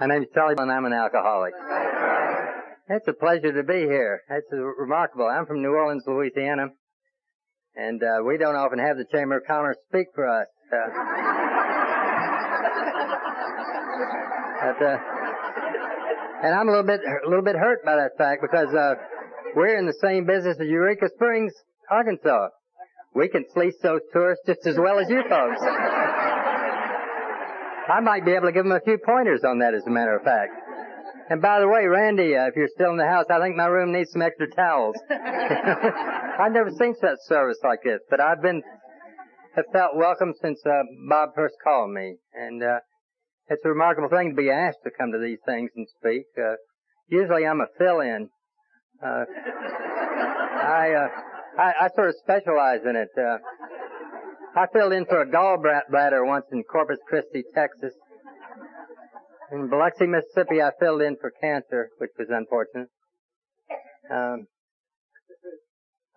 My name's Charlie and I'm an alcoholic. It's a pleasure to be here. It's remarkable. I'm from New Orleans, Louisiana, and uh, we don't often have the Chamber of Commerce speak for us. Uh, but, uh, and I'm a little bit a little bit hurt by that fact because uh, we're in the same business as Eureka Springs, Arkansas. We can fleece those tourists just as well as you folks. I might be able to give them a few pointers on that, as a matter of fact. And by the way, Randy, uh, if you're still in the house, I think my room needs some extra towels. I've never seen such service like this, but I've been have felt welcome since uh, Bob first called me, and uh, it's a remarkable thing to be asked to come to these things and speak. Uh, usually, I'm a fill-in. Uh, I, uh, I I sort of specialize in it. Uh, I filled in for a gallbladder once in Corpus Christi, Texas. In Biloxi, Mississippi, I filled in for cancer, which was unfortunate. Um,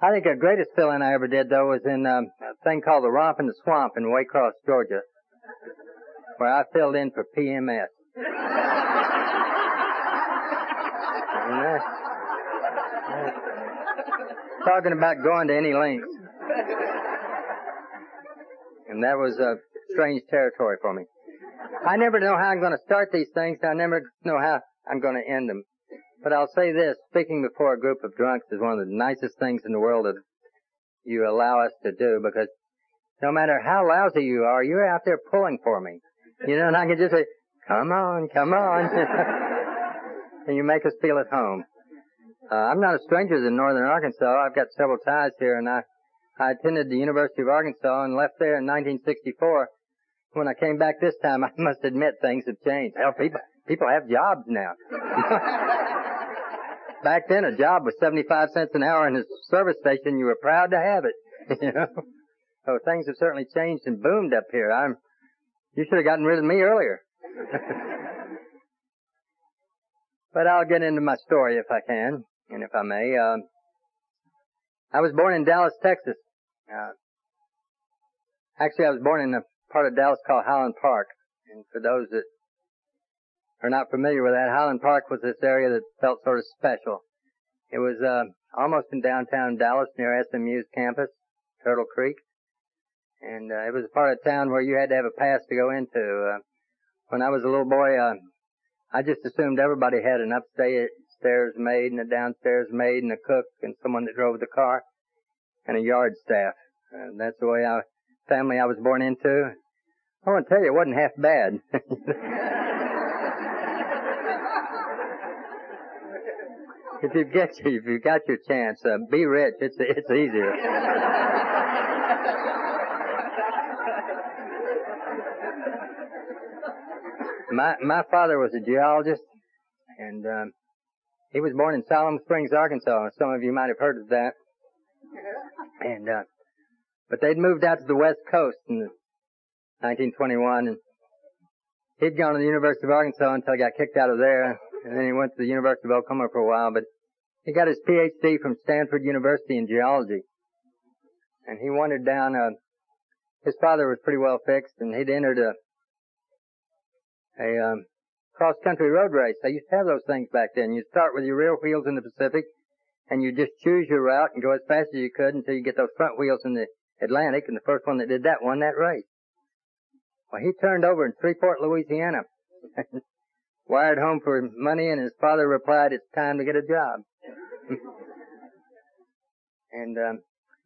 I think the greatest fill-in I ever did, though, was in um, a thing called the Romp in the Swamp in Waycross, Georgia, where I filled in for PMS. talking about going to any lengths and that was a strange territory for me. I never know how I'm going to start these things. and I never know how I'm going to end them. But I'll say this: speaking before a group of drunks is one of the nicest things in the world that you allow us to do because no matter how lousy you are, you're out there pulling for me. You know, and I can just say, "Come on, come on," and you make us feel at home. Uh, I'm not a stranger to northern Arkansas. I've got several ties here, and I I attended the University of Arkansas and left there in 1964. When I came back this time, I must admit things have changed. Hell, people people have jobs now. back then, a job was 75 cents an hour in a service station. You were proud to have it. you know. So things have certainly changed and boomed up here. I'm. You should have gotten rid of me earlier. but I'll get into my story if I can, and if I may. Uh, I was born in Dallas, Texas. Uh, actually, I was born in a part of Dallas called Highland Park. And for those that are not familiar with that, Highland Park was this area that felt sort of special. It was uh, almost in downtown Dallas near SMU's campus, Turtle Creek. And uh, it was a part of town where you had to have a pass to go into. Uh, when I was a little boy, uh, I just assumed everybody had an upstairs maid and a downstairs maid and a cook and someone that drove the car and a yard staff. And that's the way I, family I was born into. I want to tell you, it wasn't half bad. if you get if you got your chance, uh, be rich. It's it's easier. my my father was a geologist, and um, he was born in Siloam Springs, Arkansas. Some of you might have heard of that. And, uh, but they'd moved out to the West Coast in 1921 and he'd gone to the University of Arkansas until he got kicked out of there. And then he went to the University of Oklahoma for a while, but he got his PhD from Stanford University in geology. And he wandered down, uh, his father was pretty well fixed and he'd entered a, a, um, cross-country road race. They used to have those things back then. You start with your rear wheels in the Pacific and you just choose your route and go as fast as you could until you get those front wheels in the Atlantic, and the first one that did that won that race. Well, he turned over in Freeport, Louisiana, wired home for money, and his father replied, "It's time to get a job." and um,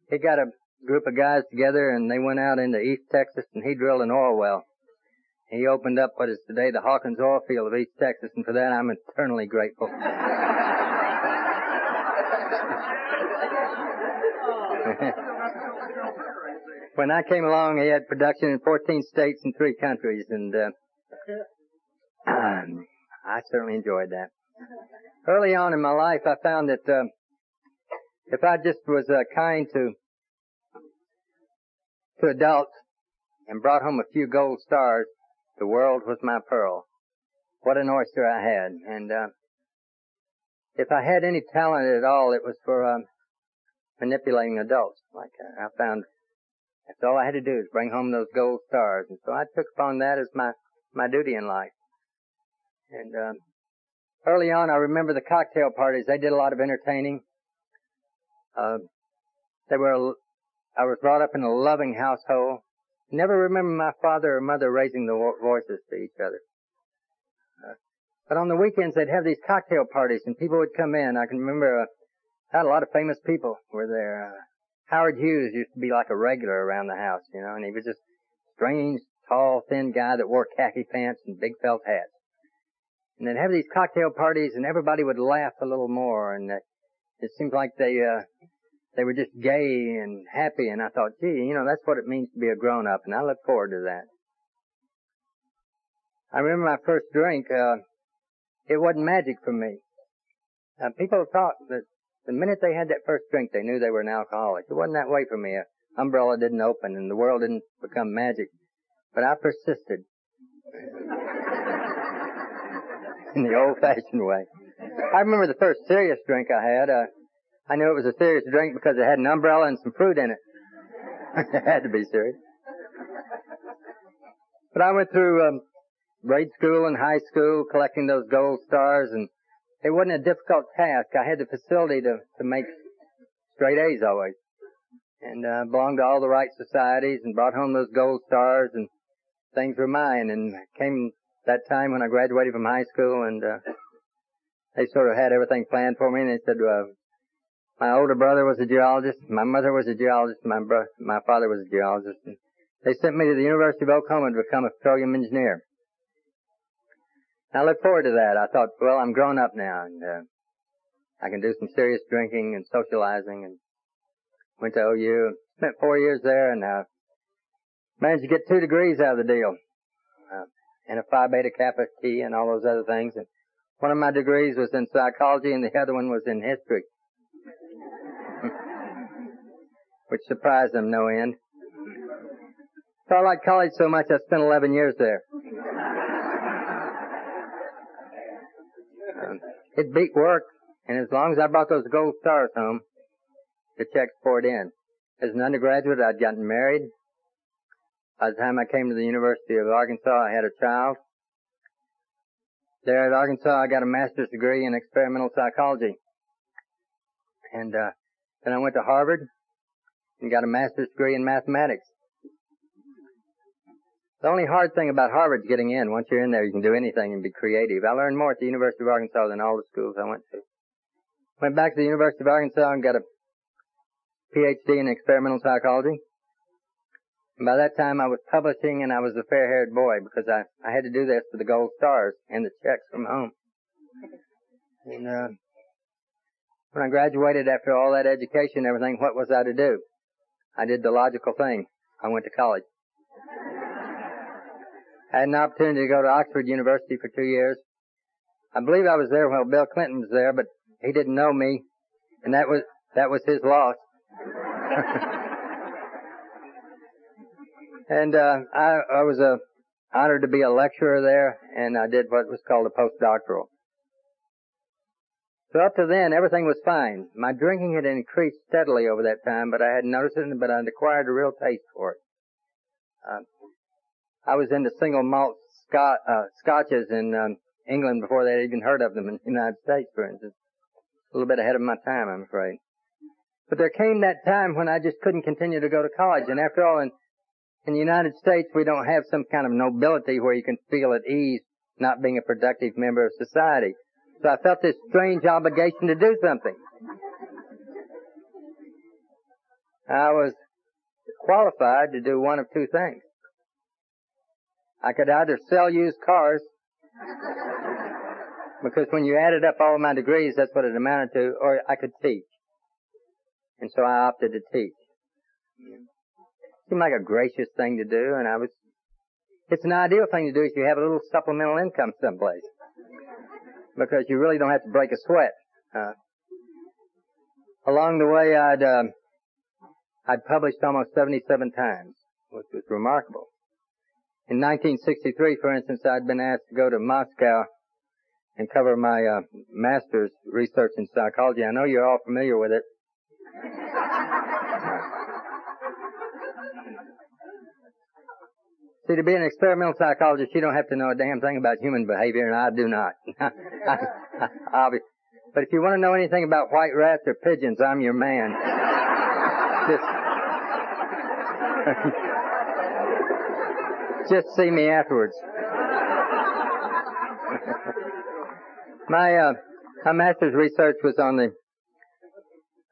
he got a group of guys together, and they went out into East Texas, and he drilled an oil well. He opened up what is today the Hawkins oil field of East Texas, and for that I'm eternally grateful. when I came along, he had production in 14 states and three countries, and uh, um, I certainly enjoyed that. Early on in my life, I found that uh, if I just was uh, kind to to adults and brought home a few gold stars, the world was my pearl. What an oyster I had, and uh, if I had any talent at all, it was for um, manipulating adults. Like uh, I found that's all I had to do is bring home those gold stars. And so I took upon that as my, my duty in life. And uh, early on, I remember the cocktail parties. They did a lot of entertaining. Uh, they were. I was brought up in a loving household. Never remember my father or mother raising the voices to each other. Uh, but on the weekends, they'd have these cocktail parties, and people would come in. I can remember uh, had a lot of famous people were there. Uh, Howard Hughes used to be like a regular around the house, you know, and he was just strange, tall, thin guy that wore khaki pants and big felt hats. And they'd have these cocktail parties, and everybody would laugh a little more, and uh, it seemed like they uh, they were just gay and happy. And I thought, gee, you know, that's what it means to be a grown up, and I look forward to that. I remember my first drink. Uh, it wasn't magic for me. Uh, people thought that the minute they had that first drink, they knew they were an alcoholic. It wasn't that way for me. A umbrella didn't open and the world didn't become magic. But I persisted. in the old fashioned way. I remember the first serious drink I had. Uh, I knew it was a serious drink because it had an umbrella and some fruit in it. it had to be serious. But I went through um, grade school and high school collecting those gold stars and it wasn't a difficult task. I had the facility to, to make straight A's always. And uh, belonged to all the right societies and brought home those gold stars and things were mine. And came that time when I graduated from high school and uh, they sort of had everything planned for me and they said, uh, my older brother was a geologist, my mother was a geologist, my bro- my father was a geologist. And they sent me to the University of Oklahoma to become a petroleum engineer. I look forward to that. I thought, well, I'm grown up now, and uh, I can do some serious drinking and socializing. And went to OU, spent four years there, and uh, managed to get two degrees out of the deal, uh, and a Phi Beta Kappa T, and all those other things. And one of my degrees was in psychology, and the other one was in history, which surprised them no end. So I liked college so much, I spent 11 years there. It beat work, and as long as I brought those gold stars home, the checks poured in. As an undergraduate, I'd gotten married. By the time I came to the University of Arkansas, I had a child. There at Arkansas, I got a master's degree in experimental psychology. And uh, then I went to Harvard and got a master's degree in mathematics. The only hard thing about Harvard's getting in. Once you're in there, you can do anything and be creative. I learned more at the University of Arkansas than all the schools I went to. Went back to the University of Arkansas and got a PhD in experimental psychology. And by that time I was publishing and I was a fair-haired boy because I, I had to do this for the gold stars and the checks from home. And, uh, when I graduated after all that education and everything, what was I to do? I did the logical thing. I went to college. I had an opportunity to go to Oxford University for two years. I believe I was there while Bill Clinton was there, but he didn't know me, and that was that was his loss. and uh, I, I was uh, honored to be a lecturer there, and I did what was called a postdoctoral. So up to then, everything was fine. My drinking had increased steadily over that time, but I hadn't noticed it, but I'd acquired a real taste for it. Uh, I was into single malt scotch, uh, scotches in um, England before they'd even heard of them in the United States, for instance. A little bit ahead of my time, I'm afraid. But there came that time when I just couldn't continue to go to college. And after all, in, in the United States, we don't have some kind of nobility where you can feel at ease not being a productive member of society. So I felt this strange obligation to do something. I was qualified to do one of two things. I could either sell used cars, because when you added up all my degrees, that's what it amounted to, or I could teach. And so I opted to teach. It seemed like a gracious thing to do, and I was, it's an ideal thing to do if you have a little supplemental income someplace. Because you really don't have to break a sweat. Uh, along the way, I'd, uh, I'd published almost 77 times, which was remarkable. In 1963, for instance, I'd been asked to go to Moscow and cover my uh, master's research in psychology. I know you're all familiar with it. See, to be an experimental psychologist, you don't have to know a damn thing about human behavior, and I do not. But if you want to know anything about white rats or pigeons, I'm your man. Just, just see me afterwards. my uh, my master's research was on the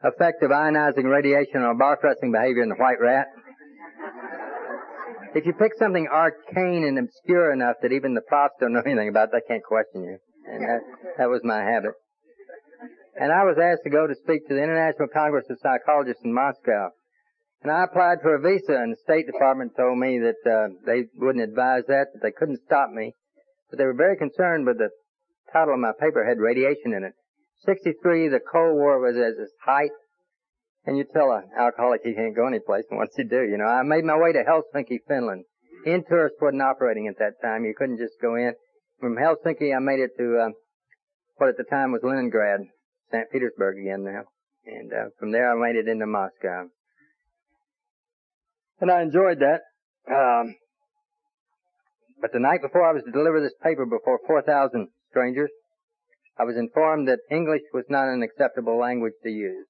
effect of ionizing radiation on bar thrusting behavior in the white rat. If you pick something arcane and obscure enough that even the props don't know anything about, they can't question you. And that, that was my habit. And I was asked to go to speak to the International Congress of Psychologists in Moscow. And I applied for a visa and the State Department told me that uh, they wouldn't advise that, that they couldn't stop me. But they were very concerned with the title of my paper had radiation in it. 63, the Cold War was at its height. And you tell an alcoholic he can't go anyplace, and what's he do? You know, I made my way to Helsinki, Finland. Intourist wasn't operating at that time. You couldn't just go in. From Helsinki, I made it to uh, what at the time was Leningrad, St. Petersburg again now. And uh, from there, I made it into Moscow. And I enjoyed that. Um, but the night before I was to deliver this paper before 4,000 strangers, I was informed that English was not an acceptable language to use.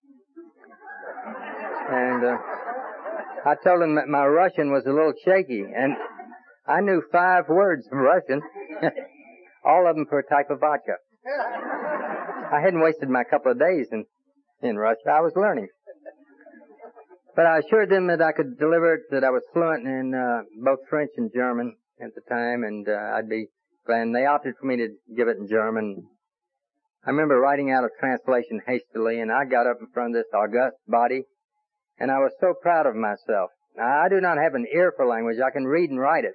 And uh, I told them that my Russian was a little shaky, and I knew five words of Russian, all of them for a type of vodka. I hadn't wasted my couple of days in in Russia. I was learning. But I assured them that I could deliver it, that I was fluent in uh, both French and German at the time, and uh, I'd be and they opted for me to give it in German. I remember writing out a translation hastily, and I got up in front of this august body, and I was so proud of myself. Now, I do not have an ear for language. I can read and write it.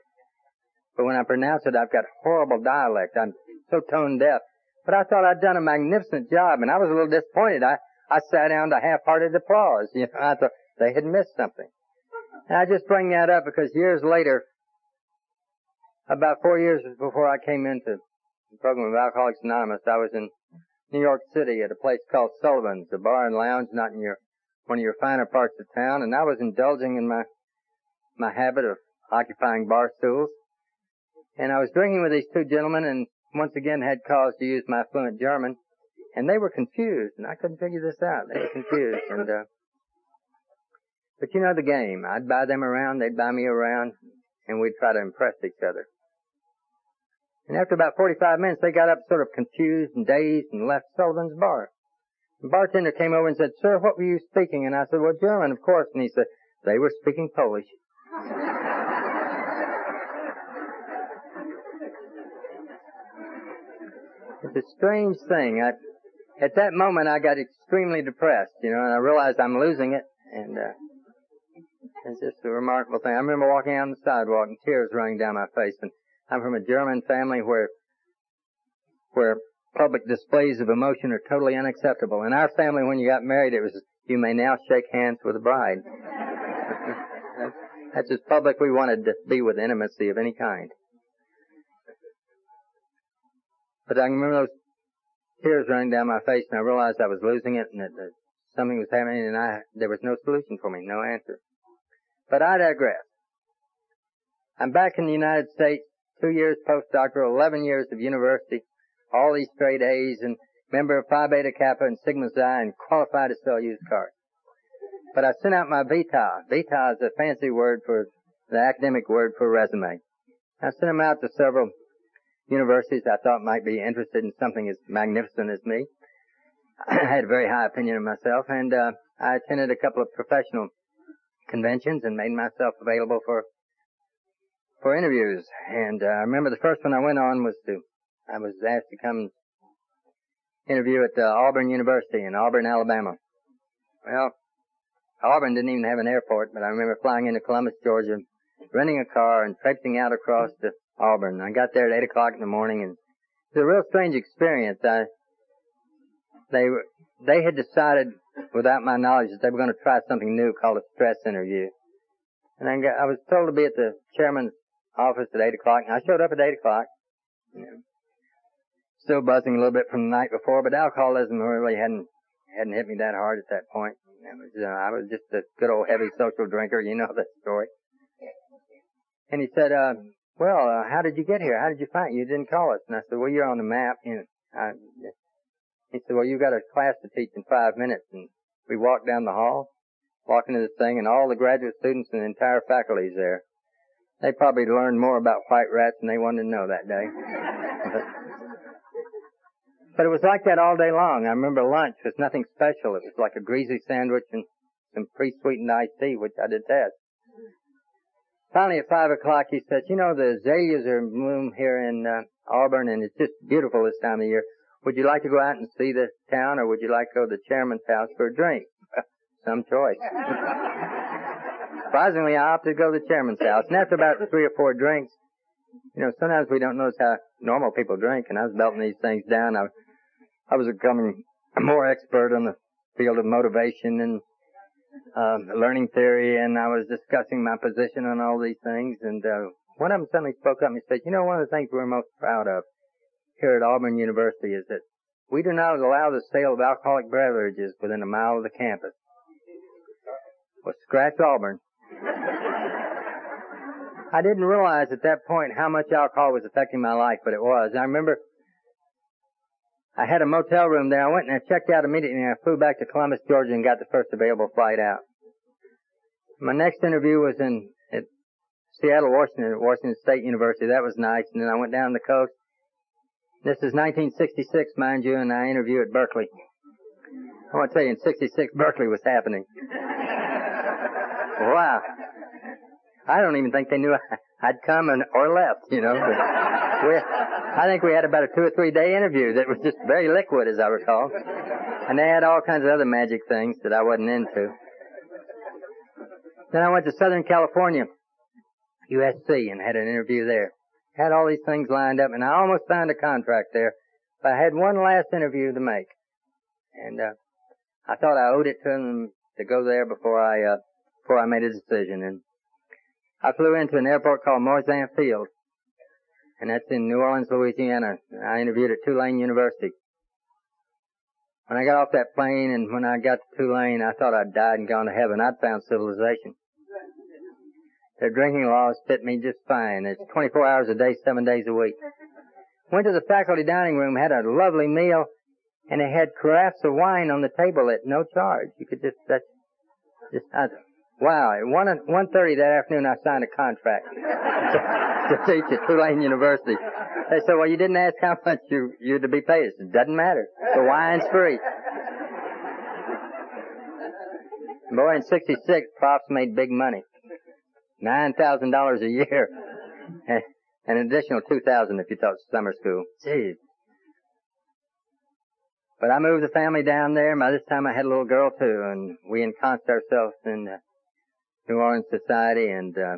But when I pronounce it, I've got horrible dialect. I'm so tone deaf. But I thought I'd done a magnificent job, and I was a little disappointed. I, I sat down to half-hearted applause. You know, I thought they had missed something. And I just bring that up because years later, about four years before I came into the program of Alcoholics Anonymous, I was in New York City at a place called Sullivan's, a bar and lounge not in your one of your finer parts of town, and I was indulging in my my habit of occupying bar stools. And I was drinking with these two gentlemen, and once again had cause to use my fluent German, and they were confused, and I couldn't figure this out. They were confused, and uh, but you know the game. I'd buy them around, they'd buy me around, and we'd try to impress each other. And after about 45 minutes, they got up sort of confused and dazed and left Sullivan's bar. The bartender came over and said, Sir, what were you speaking? And I said, Well, German, of course. And he said, They were speaking Polish. it's a strange thing. I, at that moment, I got extremely depressed, you know, and I realized I'm losing it. And uh, it's just a remarkable thing. I remember walking out on the sidewalk and tears running down my face. And I'm from a German family where where public displays of emotion are totally unacceptable. In our family, when you got married, it was you may now shake hands with the bride. That's as public we wanted to be with intimacy of any kind. But I remember those tears running down my face, and I realized I was losing it, and that, that something was happening, and I there was no solution for me, no answer. But I digress. I'm back in the United States two years postdoctoral, 11 years of university, all these straight A's, and member of Phi Beta Kappa and Sigma Xi, and qualified to sell used cars. But I sent out my Vita. Vita is a fancy word for the academic word for resume. I sent them out to several universities I thought might be interested in something as magnificent as me. I had a very high opinion of myself, and uh, I attended a couple of professional conventions and made myself available for for interviews. And uh, I remember the first one I went on was to, I was asked to come interview at uh, Auburn University in Auburn, Alabama. Well, Auburn didn't even have an airport, but I remember flying into Columbus, Georgia, renting a car and traipsing out across to Auburn. I got there at 8 o'clock in the morning and it was a real strange experience. I, they, they had decided without my knowledge that they were going to try something new called a stress interview. And I, got, I was told to be at the chairman's office at 8 o'clock, and I showed up at 8 o'clock. You know, still buzzing a little bit from the night before, but alcoholism really hadn't hadn't hit me that hard at that point. Was, uh, I was just a good old heavy social drinker, you know that story. And he said, uh, well, uh, how did you get here? How did you find? You didn't call us. And I said, well, you're on the map. And I, he said, well, you've got a class to teach in five minutes. And we walked down the hall, walked into this thing, and all the graduate students and the entire faculty is there. They probably learned more about white rats than they wanted to know that day. but, but it was like that all day long. I remember lunch was nothing special. It was like a greasy sandwich and some pre-sweetened iced tea, which I detest. Finally, at five o'clock, he said, "You know, the azaleas are in bloom here in uh, Auburn, and it's just beautiful this time of year. Would you like to go out and see the town, or would you like to go to the chairman's house for a drink? Some choice." Surprisingly, I opted to go to the chairman's house, and after about three or four drinks, you know, sometimes we don't notice how normal people drink, and I was belting these things down. I, I was becoming more expert on the field of motivation and um, learning theory, and I was discussing my position on all these things. And uh, one of them suddenly spoke up and said, "You know, one of the things we're most proud of here at Auburn University is that we do not allow the sale of alcoholic beverages within a mile of the campus." Well, scratch Auburn. I didn't realize at that point how much alcohol was affecting my life, but it was. I remember I had a motel room there. I went and I checked out immediately and I flew back to Columbus, Georgia and got the first available flight out. My next interview was in at Seattle, Washington, at Washington State University. That was nice. And then I went down the coast. This is 1966, mind you, and I interviewed at Berkeley. Oh, I want to tell you, in 66, Berkeley was happening. wow. I don't even think they knew I'd come and, or left, you know. we, I think we had about a two or three day interview that was just very liquid, as I recall. And they had all kinds of other magic things that I wasn't into. Then I went to Southern California, USC, and had an interview there. Had all these things lined up, and I almost signed a contract there. But I had one last interview to make. And, uh, I thought I owed it to them to go there before I, uh, before I made a decision. And I flew into an airport called Moisant Field and that's in New Orleans, Louisiana. I interviewed at Tulane University. When I got off that plane and when I got to Tulane, I thought I'd died and gone to heaven. I'd found civilization. Their drinking laws fit me just fine. It's 24 hours a day, seven days a week. Went to the faculty dining room, had a lovely meal, and they had carafes of wine on the table at no charge. You could just, that's, just, I, Wow. At one one thirty that afternoon, I signed a contract to, teach at Tulane University. They said, "Well, you didn't ask how much you you to be paid." It doesn't matter. The wine's free. Boy, in '66, profs made big money, nine thousand dollars a year, and an additional two thousand if you taught summer school. Jeez. But I moved the family down there. By this time, I had a little girl too, and we ensconced ourselves in. Uh, New Orleans Society, and uh,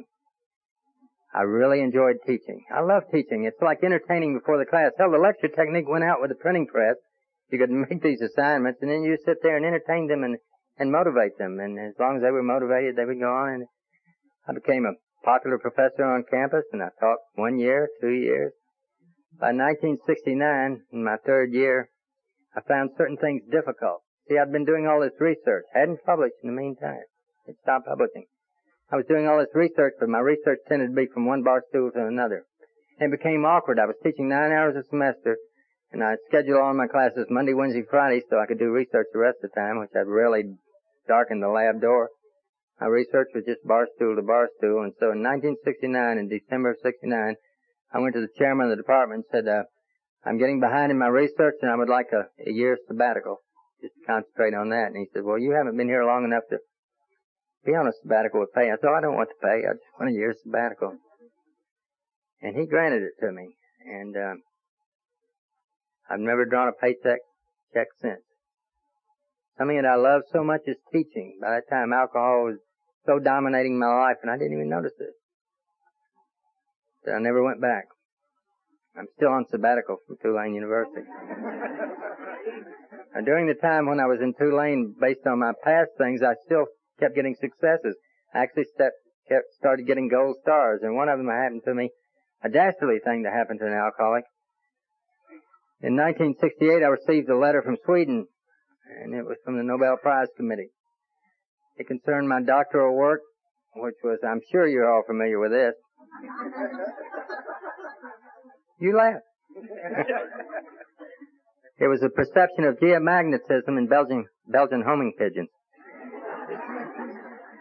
I really enjoyed teaching. I love teaching. It's like entertaining before the class. Hell, the lecture technique went out with the printing press. You could make these assignments, and then you sit there and entertain them and and motivate them. And as long as they were motivated, they would go on. And I became a popular professor on campus, and I taught one year, two years. By 1969, in my third year, I found certain things difficult. See, I'd been doing all this research, hadn't published in the meantime. It stopped publishing. I was doing all this research, but my research tended to be from one bar stool to another. And it became awkward. I was teaching nine hours a semester, and I scheduled all my classes Monday, Wednesday, Friday, so I could do research the rest of the time, which I'd rarely darken the lab door. My research was just bar stool to bar stool, and so in 1969, in December of 69, I went to the chairman of the department and said, uh, I'm getting behind in my research and I would like a, a year's sabbatical, just to concentrate on that. And he said, well, you haven't been here long enough to be on a sabbatical with pay. I said, I don't want the pay. I just want a year's sabbatical. And he granted it to me. And, uh, I've never drawn a paycheck check since. Something that I love so much is teaching. By that time, alcohol was so dominating my life, and I didn't even notice it. That I never went back. I'm still on sabbatical from Tulane University. and during the time when I was in Tulane, based on my past things, I still kept getting successes. I actually stepped, kept, started getting gold stars, and one of them happened to me, a dastardly thing to happen to an alcoholic. In 1968, I received a letter from Sweden, and it was from the Nobel Prize Committee. It concerned my doctoral work, which was, I'm sure you're all familiar with this, You laugh. it was a perception of geomagnetism in Belgian, Belgian homing pigeons.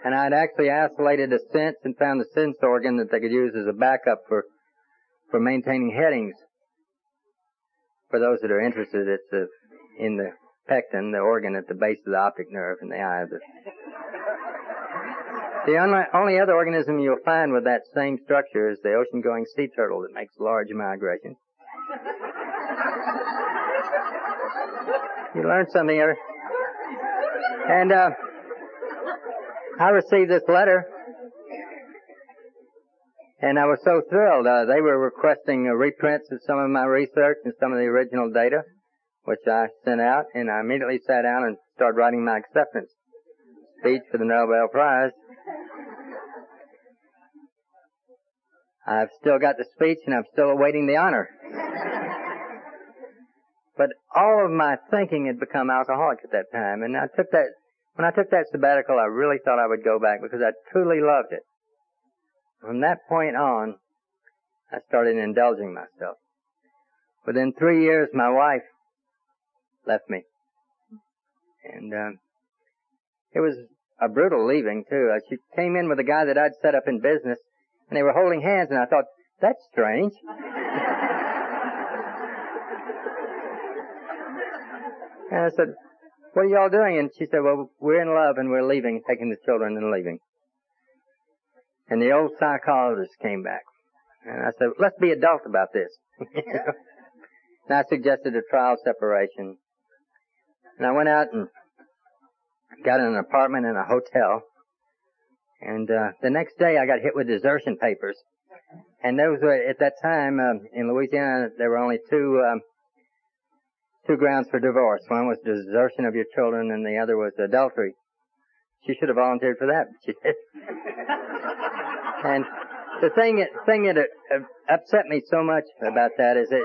And I'd actually isolated a sense and found a sense organ that they could use as a backup for, for maintaining headings. For those that are interested, it's a, in the pecten, the organ at the base of the optic nerve in the eye. The, the only, other organism you'll find with that same structure is the ocean-going sea turtle that makes large migrations. you learn something here. And uh, I received this letter, and I was so thrilled. Uh, they were requesting uh, reprints of some of my research and some of the original data, which I sent out, and I immediately sat down and started writing my acceptance speech for the Nobel Prize. I've still got the speech, and I'm still awaiting the honor. but all of my thinking had become alcoholic at that time, and I took that when I took that sabbatical, I really thought I would go back because I truly loved it. From that point on, I started indulging myself. Within three years, my wife left me. And, um, it was a brutal leaving too. Uh, she came in with a guy that I'd set up in business and they were holding hands and I thought, that's strange. and I said, what are y'all doing? And she said, well, we're in love and we're leaving, taking the children and leaving. And the old psychologist came back. And I said, let's be adult about this. and I suggested a trial separation. And I went out and got an apartment in a hotel. And uh, the next day I got hit with desertion papers. And those were, at that time, um, in Louisiana, there were only two um, two grounds for divorce. One was desertion of your children, and the other was adultery. She should have volunteered for that, she did. and the thing, that thing that uh, upset me so much about that is it,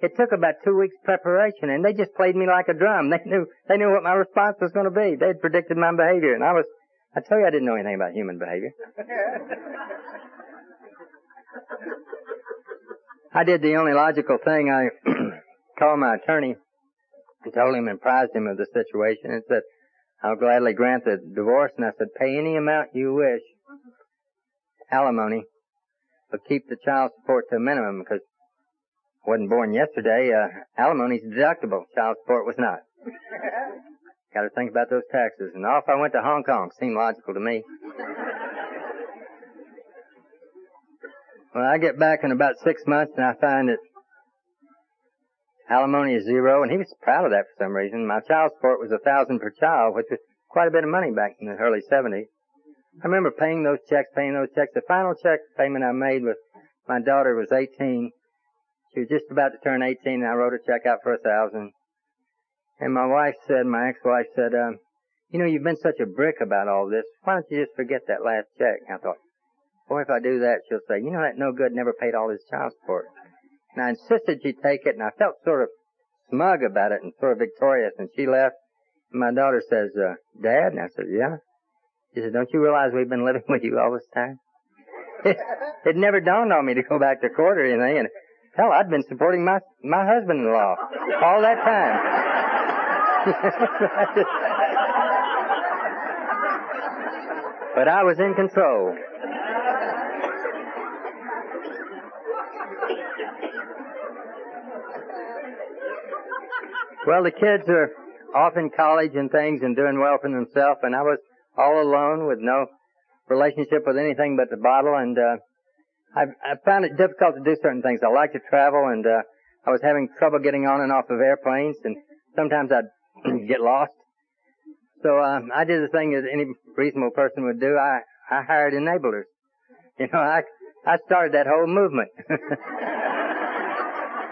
it took about two weeks preparation, and they just played me like a drum. They knew, they knew what my response was going to be. They'd predicted my behavior, and I was, I tell you, I didn't know anything about human behavior. I did the only logical thing. I called my attorney and told him and apprised him of the situation and said, I'll gladly grant the divorce. And I said, pay any amount you wish, alimony, but keep the child support to a minimum because I wasn't born yesterday. Uh, alimony's deductible. Child support was not. Got to think about those taxes. And off I went to Hong Kong. Seemed logical to me. well, I get back in about six months and I find that Alimony is zero, and he was proud of that for some reason. My child support was a thousand per child, which was quite a bit of money back in the early 70s. I remember paying those checks, paying those checks. The final check payment I made with my daughter was 18. She was just about to turn 18, and I wrote a check out for a thousand. And my wife said, my ex-wife said, um, you know, you've been such a brick about all this. Why don't you just forget that last check? And I thought, boy, if I do that, she'll say, you know, that no good never paid all his child support. And I insisted she take it, and I felt sort of smug about it and sort of victorious. And she left. And my daughter says, uh, Dad? And I said, yeah. She said, don't you realize we've been living with you all this time? It, it never dawned on me to go back to court or anything. And hell, I'd been supporting my, my husband-in-law all that time. but I was in control. Well, the kids are off in college and things and doing well for themselves, and I was all alone with no relationship with anything but the bottle, and uh, I, I found it difficult to do certain things. I like to travel, and uh, I was having trouble getting on and off of airplanes, and sometimes I'd get lost. So uh, I did the thing that any reasonable person would do. I I hired enablers. You know, I I started that whole movement.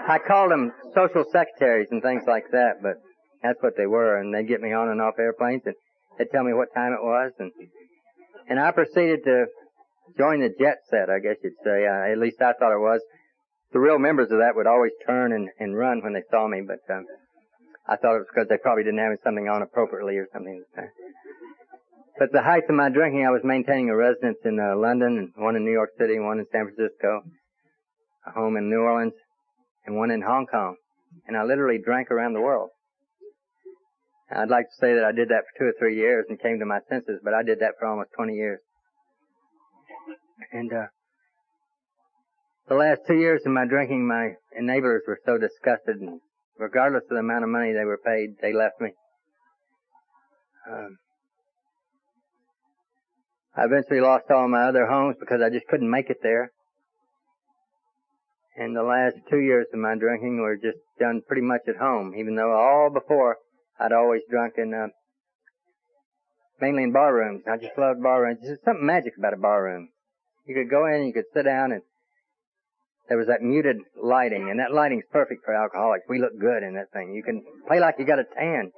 I called them social secretaries and things like that, but that's what they were, and they'd get me on and off airplanes, and they'd tell me what time it was, and and I proceeded to join the jet set, I guess you'd say. Uh, at least I thought it was. The real members of that would always turn and, and run when they saw me, but um, I thought it was because they probably didn't have something on appropriately or something. But the height of my drinking, I was maintaining a residence in uh, London, and one in New York City, one in San Francisco, a home in New Orleans, and one in Hong Kong. And I literally drank around the world. I'd like to say that I did that for two or three years and came to my senses, but I did that for almost 20 years. And, uh, the last two years of my drinking, my neighbors were so disgusted and regardless of the amount of money they were paid, they left me. Um, I eventually lost all my other homes because I just couldn't make it there. And the last two years of my drinking were just done pretty much at home, even though all before I'd always drunk in, uh, mainly in bar rooms. I just loved bar rooms. There's something magic about a bar room. You could go in, you could sit down and there was that muted lighting, and that lighting's perfect for alcoholics. We look good in that thing. You can play like you got a tan.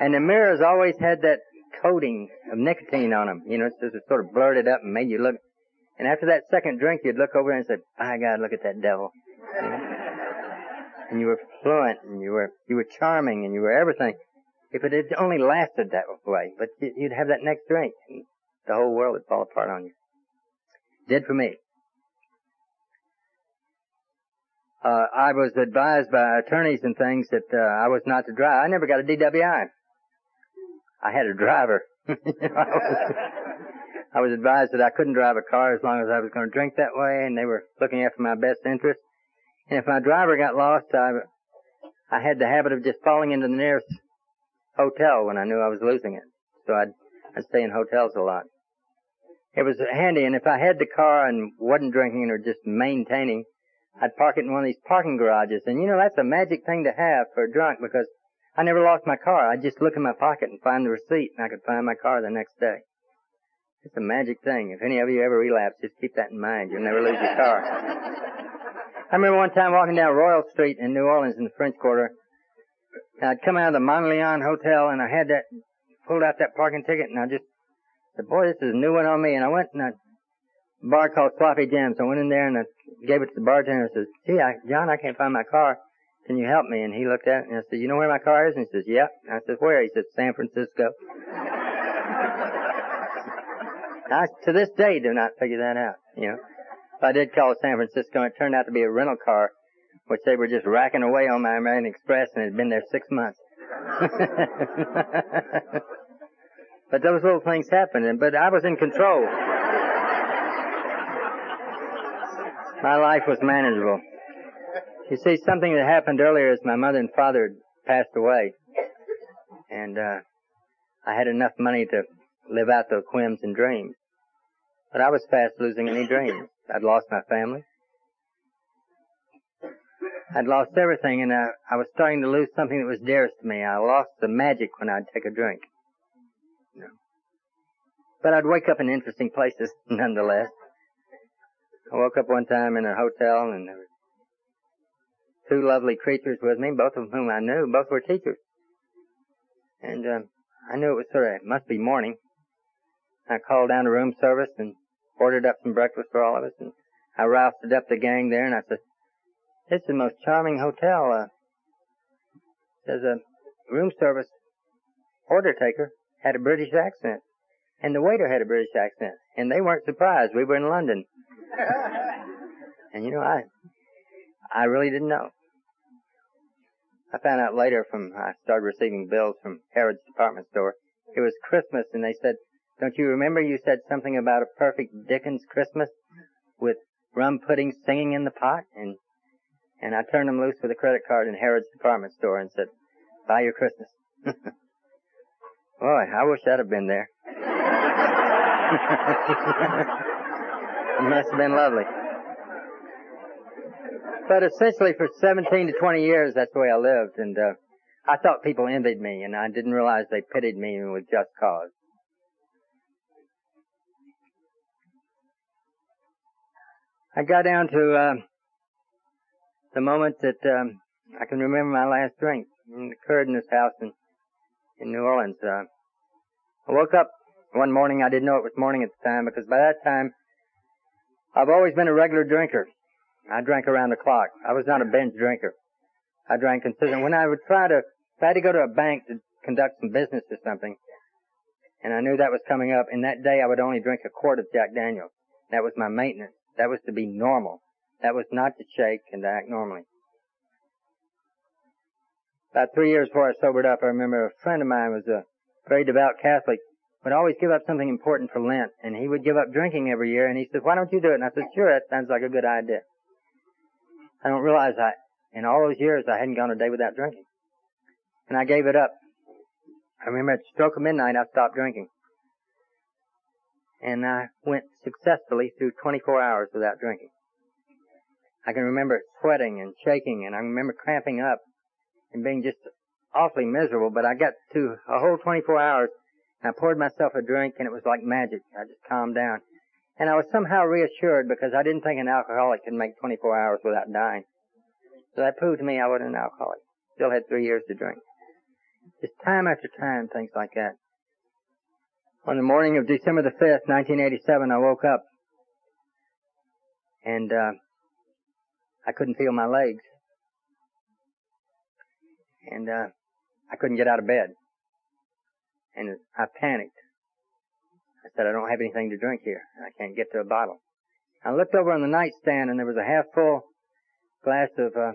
And the mirrors always had that coating of nicotine on them. You know, it's just it sort of blurred it up and made you look. And after that second drink, you'd look over and say, "My God, look at that devil." And you were fluent, and you were you were charming, and you were everything. If it had only lasted that way, but you'd have that next drink, and the whole world would fall apart on you. Did for me. Uh, I was advised by attorneys and things that uh, I was not to drive. I never got a DWI. I had a driver. I, was, I was advised that I couldn't drive a car as long as I was going to drink that way, and they were looking after my best interest. And if my driver got lost, I, I had the habit of just falling into the nearest hotel when I knew I was losing it. So I'd, I'd stay in hotels a lot. It was handy, and if I had the car and wasn't drinking or just maintaining, I'd park it in one of these parking garages. And you know, that's a magic thing to have for a drunk because I never lost my car. I'd just look in my pocket and find the receipt and I could find my car the next day. It's a magic thing. If any of you ever relapse, just keep that in mind. You'll never lose your car. I remember one time walking down Royal Street in New Orleans in the French Quarter. I'd come out of the Monteleone Hotel and I had that, pulled out that parking ticket and I just said, boy, this is a new one on me. And I went and I bar called Sloppy Jim. So I went in there and I gave it to the bartender and says, gee, I, John, I can't find my car. Can you help me? And he looked at it and I said, you know where my car is? And he says, yep. And I said, where? He said, San Francisco. I, to this day, do not figure that out, you know. I did call San Francisco and it turned out to be a rental car, which they were just racking away on my American Express and it had been there six months. but those little things happened, and, but I was in control. My life was manageable. You see, something that happened earlier is my mother and father had passed away. And, uh, I had enough money to live out those whims and dreams. But I was fast losing any dreams. I'd lost my family. I'd lost everything and I, I was starting to lose something that was dearest to me. I lost the magic when I'd take a drink. But I'd wake up in interesting places nonetheless. I woke up one time in a hotel and there were two lovely creatures with me, both of whom I knew. Both were teachers. And uh, I knew it was sort of, must be morning. I called down to room service and ordered up some breakfast for all of us. And I rousted up the gang there and I said, this is the most charming hotel. Uh, there's a room service order taker had a British accent. And the waiter had a British accent. And they weren't surprised. We were in London. and you know, I, I really didn't know. I found out later from, I started receiving bills from Harrods department store. It was Christmas and they said, don't you remember you said something about a perfect Dickens Christmas with rum pudding singing in the pot? And, and I turned them loose with a credit card in Harrods department store and said, buy your Christmas. Boy, I wish I'd have been there. It must have been lovely. But essentially for 17 to 20 years, that's the way I lived. And, uh, I thought people envied me and I didn't realize they pitied me with just cause. I got down to, uh, the moment that, um, I can remember my last drink. It occurred in this house in, in New Orleans. Uh, I woke up one morning. I didn't know it was morning at the time because by that time I've always been a regular drinker. I drank around the clock. I was not a binge drinker. I drank consistently. When I would try to, if I had to go to a bank to conduct some business or something, And I knew that was coming up, and that day I would only drink a quart of Jack Daniels. That was my maintenance. That was to be normal. That was not to shake and to act normally. About three years before I sobered up, I remember a friend of mine was a very devout Catholic, would always give up something important for Lent, and he would give up drinking every year, and he said, why don't you do it? And I said, sure, that sounds like a good idea. I don't realize I, in all those years, I hadn't gone a day without drinking. And I gave it up. I remember at stroke of midnight, I stopped drinking. And I went successfully through 24 hours without drinking. I can remember sweating and shaking, and I remember cramping up and being just awfully miserable, but I got to a whole 24 hours I poured myself a drink and it was like magic. I just calmed down. And I was somehow reassured because I didn't think an alcoholic could make 24 hours without dying. So that proved to me I wasn't an alcoholic. Still had three years to drink. Just time after time, things like that. On the morning of December the 5th, 1987, I woke up and uh, I couldn't feel my legs and uh, I couldn't get out of bed. And I panicked. I said, I don't have anything to drink here. I can't get to a bottle. I looked over on the nightstand and there was a half full glass of uh,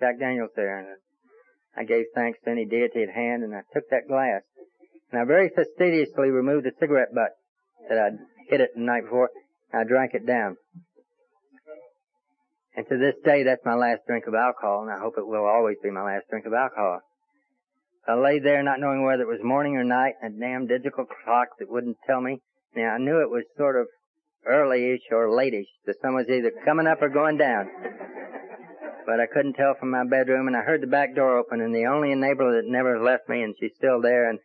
Jack Daniels there. And I gave thanks to any deity at hand and I took that glass. And I very fastidiously removed the cigarette butt that I'd hit it the night before. And I drank it down. And to this day, that's my last drink of alcohol, and I hope it will always be my last drink of alcohol. I lay there not knowing whether it was morning or night, a damn digital clock that wouldn't tell me. Now, I knew it was sort of early-ish or late-ish. The sun was either coming up or going down. But I couldn't tell from my bedroom, and I heard the back door open, and the only enabler that never left me, and she's still there, and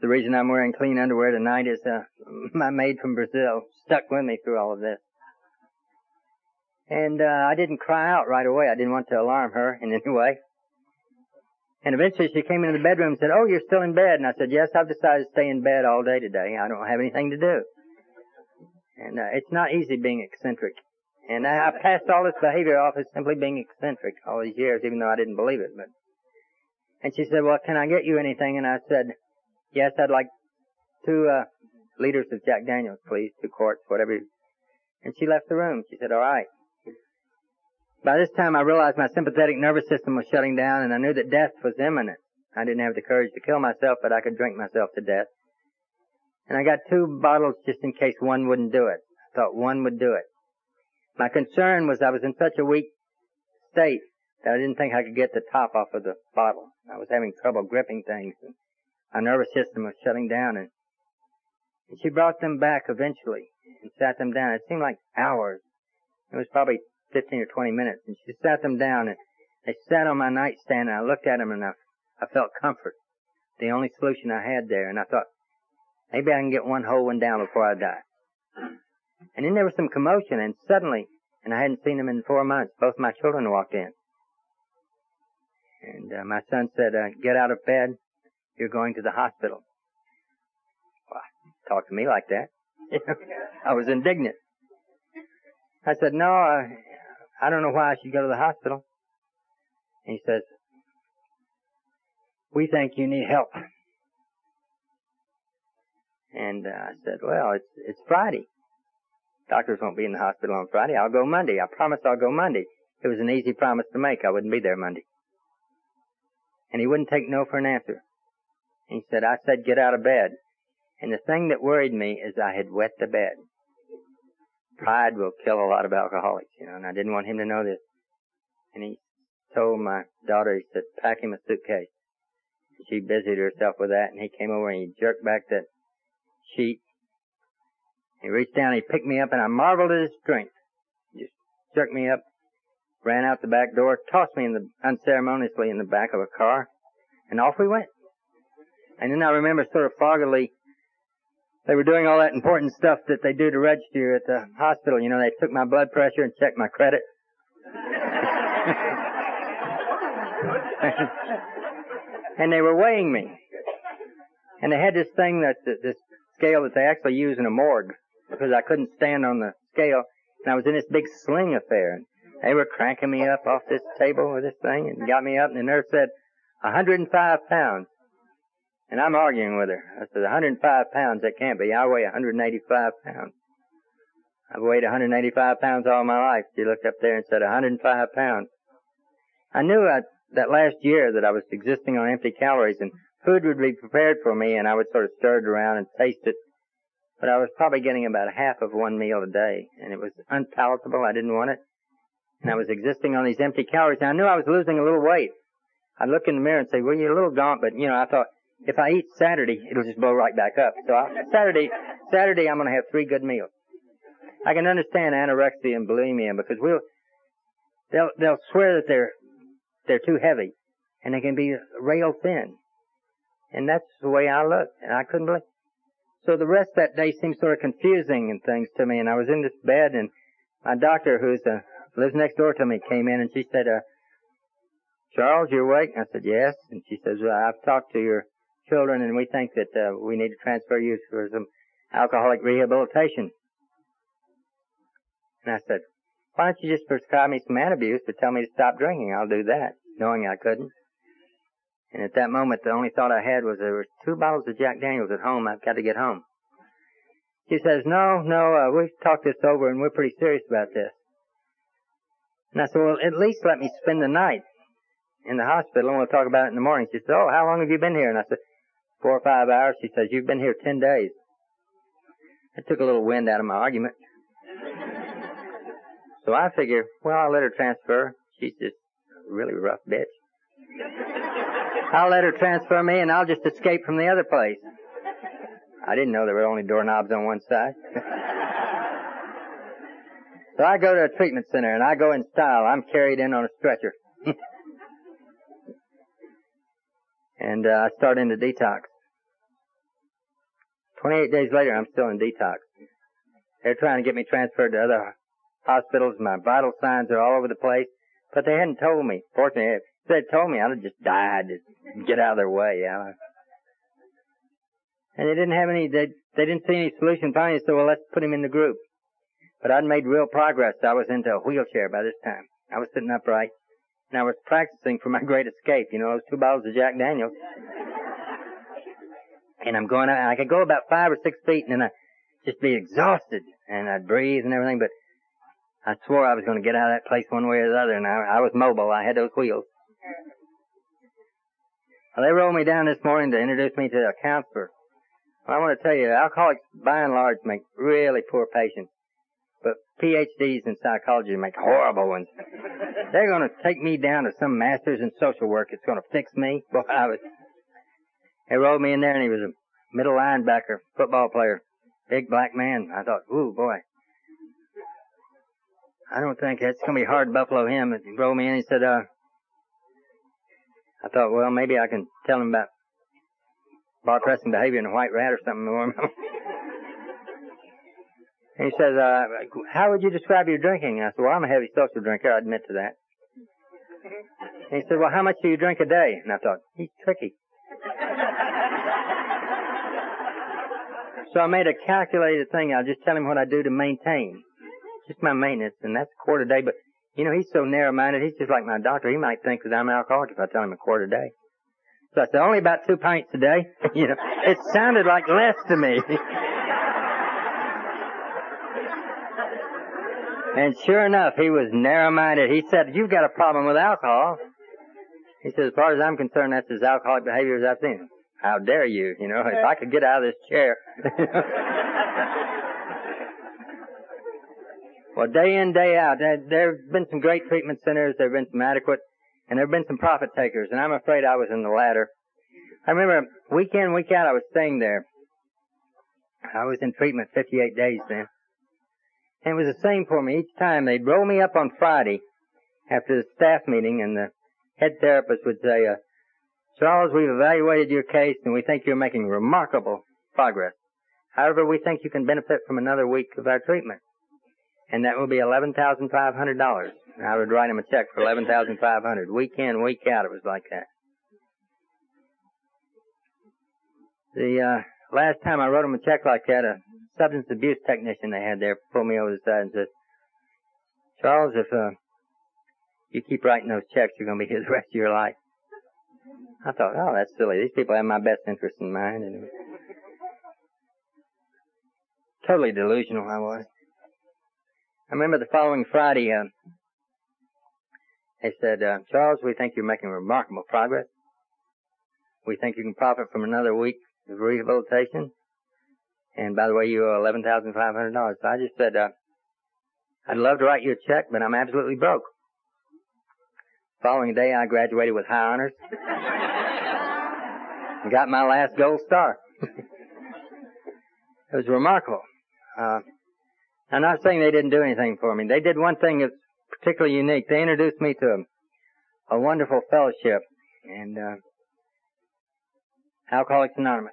the reason I'm wearing clean underwear tonight is uh, my maid from Brazil stuck with me through all of this. And uh, I didn't cry out right away. I didn't want to alarm her in any way. And eventually she came into the bedroom and said, Oh, you're still in bed. And I said, Yes, I've decided to stay in bed all day today. I don't have anything to do. And uh, it's not easy being eccentric. And I, I passed all this behavior off as simply being eccentric all these years, even though I didn't believe it. But and she said, "Well, can I get you anything?" And I said, "Yes, I'd like two uh, liters of Jack Daniels, please, two quarts, whatever." And she left the room. She said, "All right." By this time I realized my sympathetic nervous system was shutting down and I knew that death was imminent. I didn't have the courage to kill myself, but I could drink myself to death. And I got two bottles just in case one wouldn't do it. I thought one would do it. My concern was I was in such a weak state that I didn't think I could get the top off of the bottle. I was having trouble gripping things and my nervous system was shutting down and, and she brought them back eventually and sat them down. It seemed like hours. It was probably 15 or 20 minutes, and she sat them down, and they sat on my nightstand, and I looked at them, and I, I felt comfort. The only solution I had there, and I thought, maybe I can get one whole one down before I die. And then there was some commotion, and suddenly, and I hadn't seen them in four months, both my children walked in. And uh, my son said, uh, get out of bed, you're going to the hospital. Well, talk to me like that. I was indignant. I said, no, I, I don't know why I should go to the hospital. And he says, we think you need help. And uh, I said, well, it's, it's Friday. Doctors won't be in the hospital on Friday. I'll go Monday. I promise I'll go Monday. It was an easy promise to make. I wouldn't be there Monday. And he wouldn't take no for an answer. And he said, I said, get out of bed. And the thing that worried me is I had wet the bed pride will kill a lot of alcoholics, you know, and I didn't want him to know this. And he told my daughter, he said, pack him a suitcase. She busied herself with that, and he came over and he jerked back that sheet. He reached down, he picked me up, and I marveled at his strength. He just jerked me up, ran out the back door, tossed me in the unceremoniously in the back of a car, and off we went. And then I remember sort of foggily they were doing all that important stuff that they do to register at the hospital. You know, they took my blood pressure and checked my credit. and they were weighing me. And they had this thing that, this scale that they actually use in a morgue because I couldn't stand on the scale and I was in this big sling affair. And they were cranking me up off this table with this thing and got me up and the nurse said, 105 pounds. And I'm arguing with her. I said, 105 pounds, that can't be. I weigh 185 pounds. I've weighed 185 pounds all my life. She looked up there and said, 105 pounds. I knew I, that last year that I was existing on empty calories and food would be prepared for me and I would sort of stir it around and taste it. But I was probably getting about half of one meal a day and it was unpalatable. I didn't want it. And I was existing on these empty calories and I knew I was losing a little weight. I'd look in the mirror and say, well, you're a little gaunt, but you know, I thought, if I eat Saturday, it'll just blow right back up. So I, Saturday, Saturday I'm going to have three good meals. I can understand anorexia and bulimia because we'll, they'll, they'll swear that they're, they're too heavy and they can be rail thin. And that's the way I look and I couldn't believe. So the rest of that day seemed sort of confusing and things to me and I was in this bed and my doctor who's, uh, lives next door to me came in and she said, uh, Charles, you're awake? I said, yes. And she says, well, I've talked to your children and we think that, uh, we need to transfer you for some alcoholic rehabilitation. And I said, why don't you just prescribe me some Antabuse to tell me to stop drinking? I'll do that, knowing I couldn't. And at that moment, the only thought I had was there were two bottles of Jack Daniels at home. I've got to get home. She says, no, no, uh, we've talked this over and we're pretty serious about this. And I said, well, at least let me spend the night in the hospital and we'll talk about it in the morning. She said, oh, how long have you been here? And I said, four or five hours. She says, you've been here ten days. It took a little wind out of my argument. So I figure, well, I'll let her transfer. She's just a really rough bitch. I'll let her transfer me and I'll just escape from the other place. I didn't know there were only doorknobs on one side. so I go to a treatment center and I go in style. I'm carried in on a stretcher. And uh, I start into detox. 28 days later, I'm still in detox. They're trying to get me transferred to other hospitals. My vital signs are all over the place. But they hadn't told me. Fortunately, if they'd told me, I'd have just died to get out of their way. You know? And they didn't have any, they, they didn't see any solution. Finally, said, well, let's put him in the group. But I'd made real progress. I was into a wheelchair by this time. I was sitting upright. And I was practicing for my great escape. You know, those two bottles of Jack Daniels. and I'm going out, I could go about five or six feet and then I'd just be exhausted. And I'd breathe and everything, but I swore I was going to get out of that place one way or the other, and I, I was mobile. I had those wheels. Well, they rolled me down this morning to introduce me to a counselor. Well, I want to tell you, alcoholics by and large make really poor patients, but PhDs in psychology make horrible ones. They're going to take me down to some master's in social work. It's going to fix me. Boy, I was. They rolled me in there, and he was a middle linebacker, football player, big black man. I thought, ooh, boy, I don't think it's going to be hard to buffalo him. He rolled me in. He said, uh, I thought, well, maybe I can tell him about bar pressing behavior in a white rat or something. and he says, uh, how would you describe your drinking? I said, well, I'm a heavy social drinker. I admit to that. He said, well, how much do you drink a day? And I thought, he's tricky. so I made a calculated thing. I'll just tell him what I do to maintain just my maintenance, and that's a quart a day. But you know, he's so narrow-minded. He's just like my doctor. He might think that I'm alcoholic if I tell him a quart a day. So I said, only about two pints a day. you know, it sounded like less to me. and sure enough, he was narrow-minded. He said, "You've got a problem with alcohol." He said, "As far as I'm concerned, that's as alcoholic behavior as I've seen." How dare you? You know, if I could get out of this chair. Well, day in, day out, there have been some great treatment centers, there have been some adequate, and there have been some profit takers, and I'm afraid I was in the latter. I remember week in, week out, I was staying there. I was in treatment 58 days then. And it was the same for me each time. They'd roll me up on Friday after the staff meeting, and the head therapist would say, uh, Charles, we've evaluated your case, and we think you're making remarkable progress. However, we think you can benefit from another week of our treatment and that will be eleven thousand five hundred dollars. I would write him a check for eleven thousand five hundred. Week in, week out, it was like that. The uh, last time I wrote him a check like that, a substance abuse technician they had there pulled me over the side and said, "Charles, if uh, you keep writing those checks, you're going to be here the rest of your life." I thought, oh, that's silly. These people have my best interest in mind. And totally delusional I was. I remember the following Friday, uh, they said, uh, Charles, we think you're making remarkable progress. We think you can profit from another week of rehabilitation. And by the way, you owe $11,500. So I just said, uh, I'd love to write you a check, but I'm absolutely broke. Following day, I graduated with high honors. and got my last gold star. it was remarkable. Uh, I'm not saying they didn't do anything for me. They did one thing that's particularly unique. They introduced me to a, a wonderful fellowship and uh, Alcoholics Anonymous.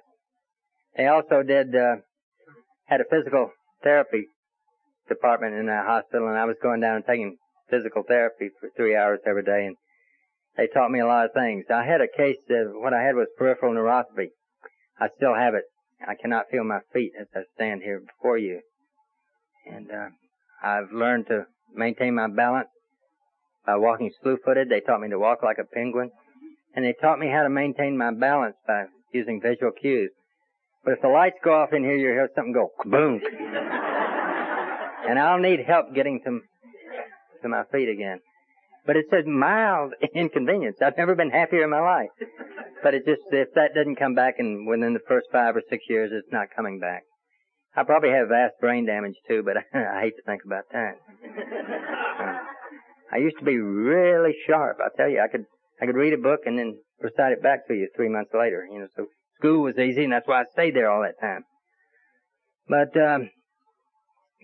They also did uh, had a physical therapy department in that hospital, and I was going down and taking physical therapy for three hours every day, and they taught me a lot of things. I had a case of what I had was peripheral neuropathy. I still have it. I cannot feel my feet as I stand here before you. And uh, I've learned to maintain my balance by walking slew-footed. They taught me to walk like a penguin. And they taught me how to maintain my balance by using visual cues. But if the lights go off in here, you hear something go boom. and I'll need help getting to, to my feet again. But it's a mild inconvenience. I've never been happier in my life. But it just, if that doesn't come back in within the first five or six years, it's not coming back. I probably have vast brain damage too, but I, hate to think about that. I used to be really sharp. I tell you, I could, I could read a book and then recite it back to you three months later. You know, so school was easy, and that's why I stayed there all that time. But um,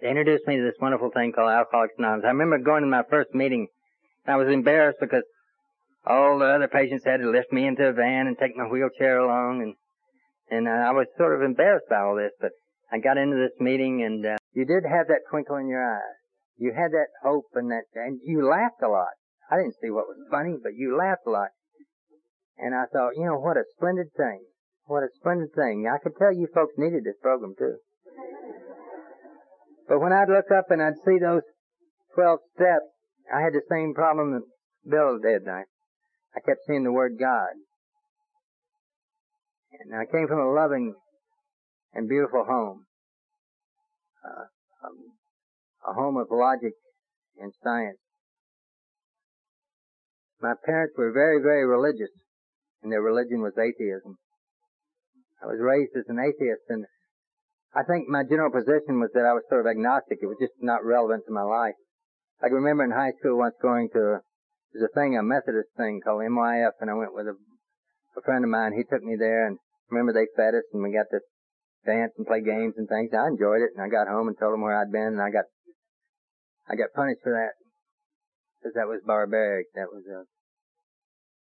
they introduced me to this wonderful thing called Alcoholics Anonymous. I remember going to my first meeting. I was embarrassed because all the other patients had to lift me into a van and take my wheelchair along, and and I was sort of embarrassed by all this. But I got into this meeting, and uh, you did have that twinkle in your eye. You had that hope and that, and you laughed a lot. I didn't see what was funny, but you laughed a lot. And I thought, you know, what a splendid thing. What a splendid thing. I could tell you folks needed this program too. But when I'd look up and I'd see those 12 steps, I had the same problem that Bill did. I, I kept seeing the word God. And I came from a loving and beautiful home. Uh, um, a home of logic and science. My parents were very, very religious, and their religion was atheism. I was raised as an atheist, and I think my general position was that I was sort of agnostic. It was just not relevant to my life. I can remember in high school once going to there's a thing, a Methodist thing called MYF, and I went with a, a friend of mine. He took me there, and remember they fed us, and we got to dance and play games and things. I enjoyed it, and I got home and told them where I'd been, and I got I got punished for that because that was barbaric. That was uh,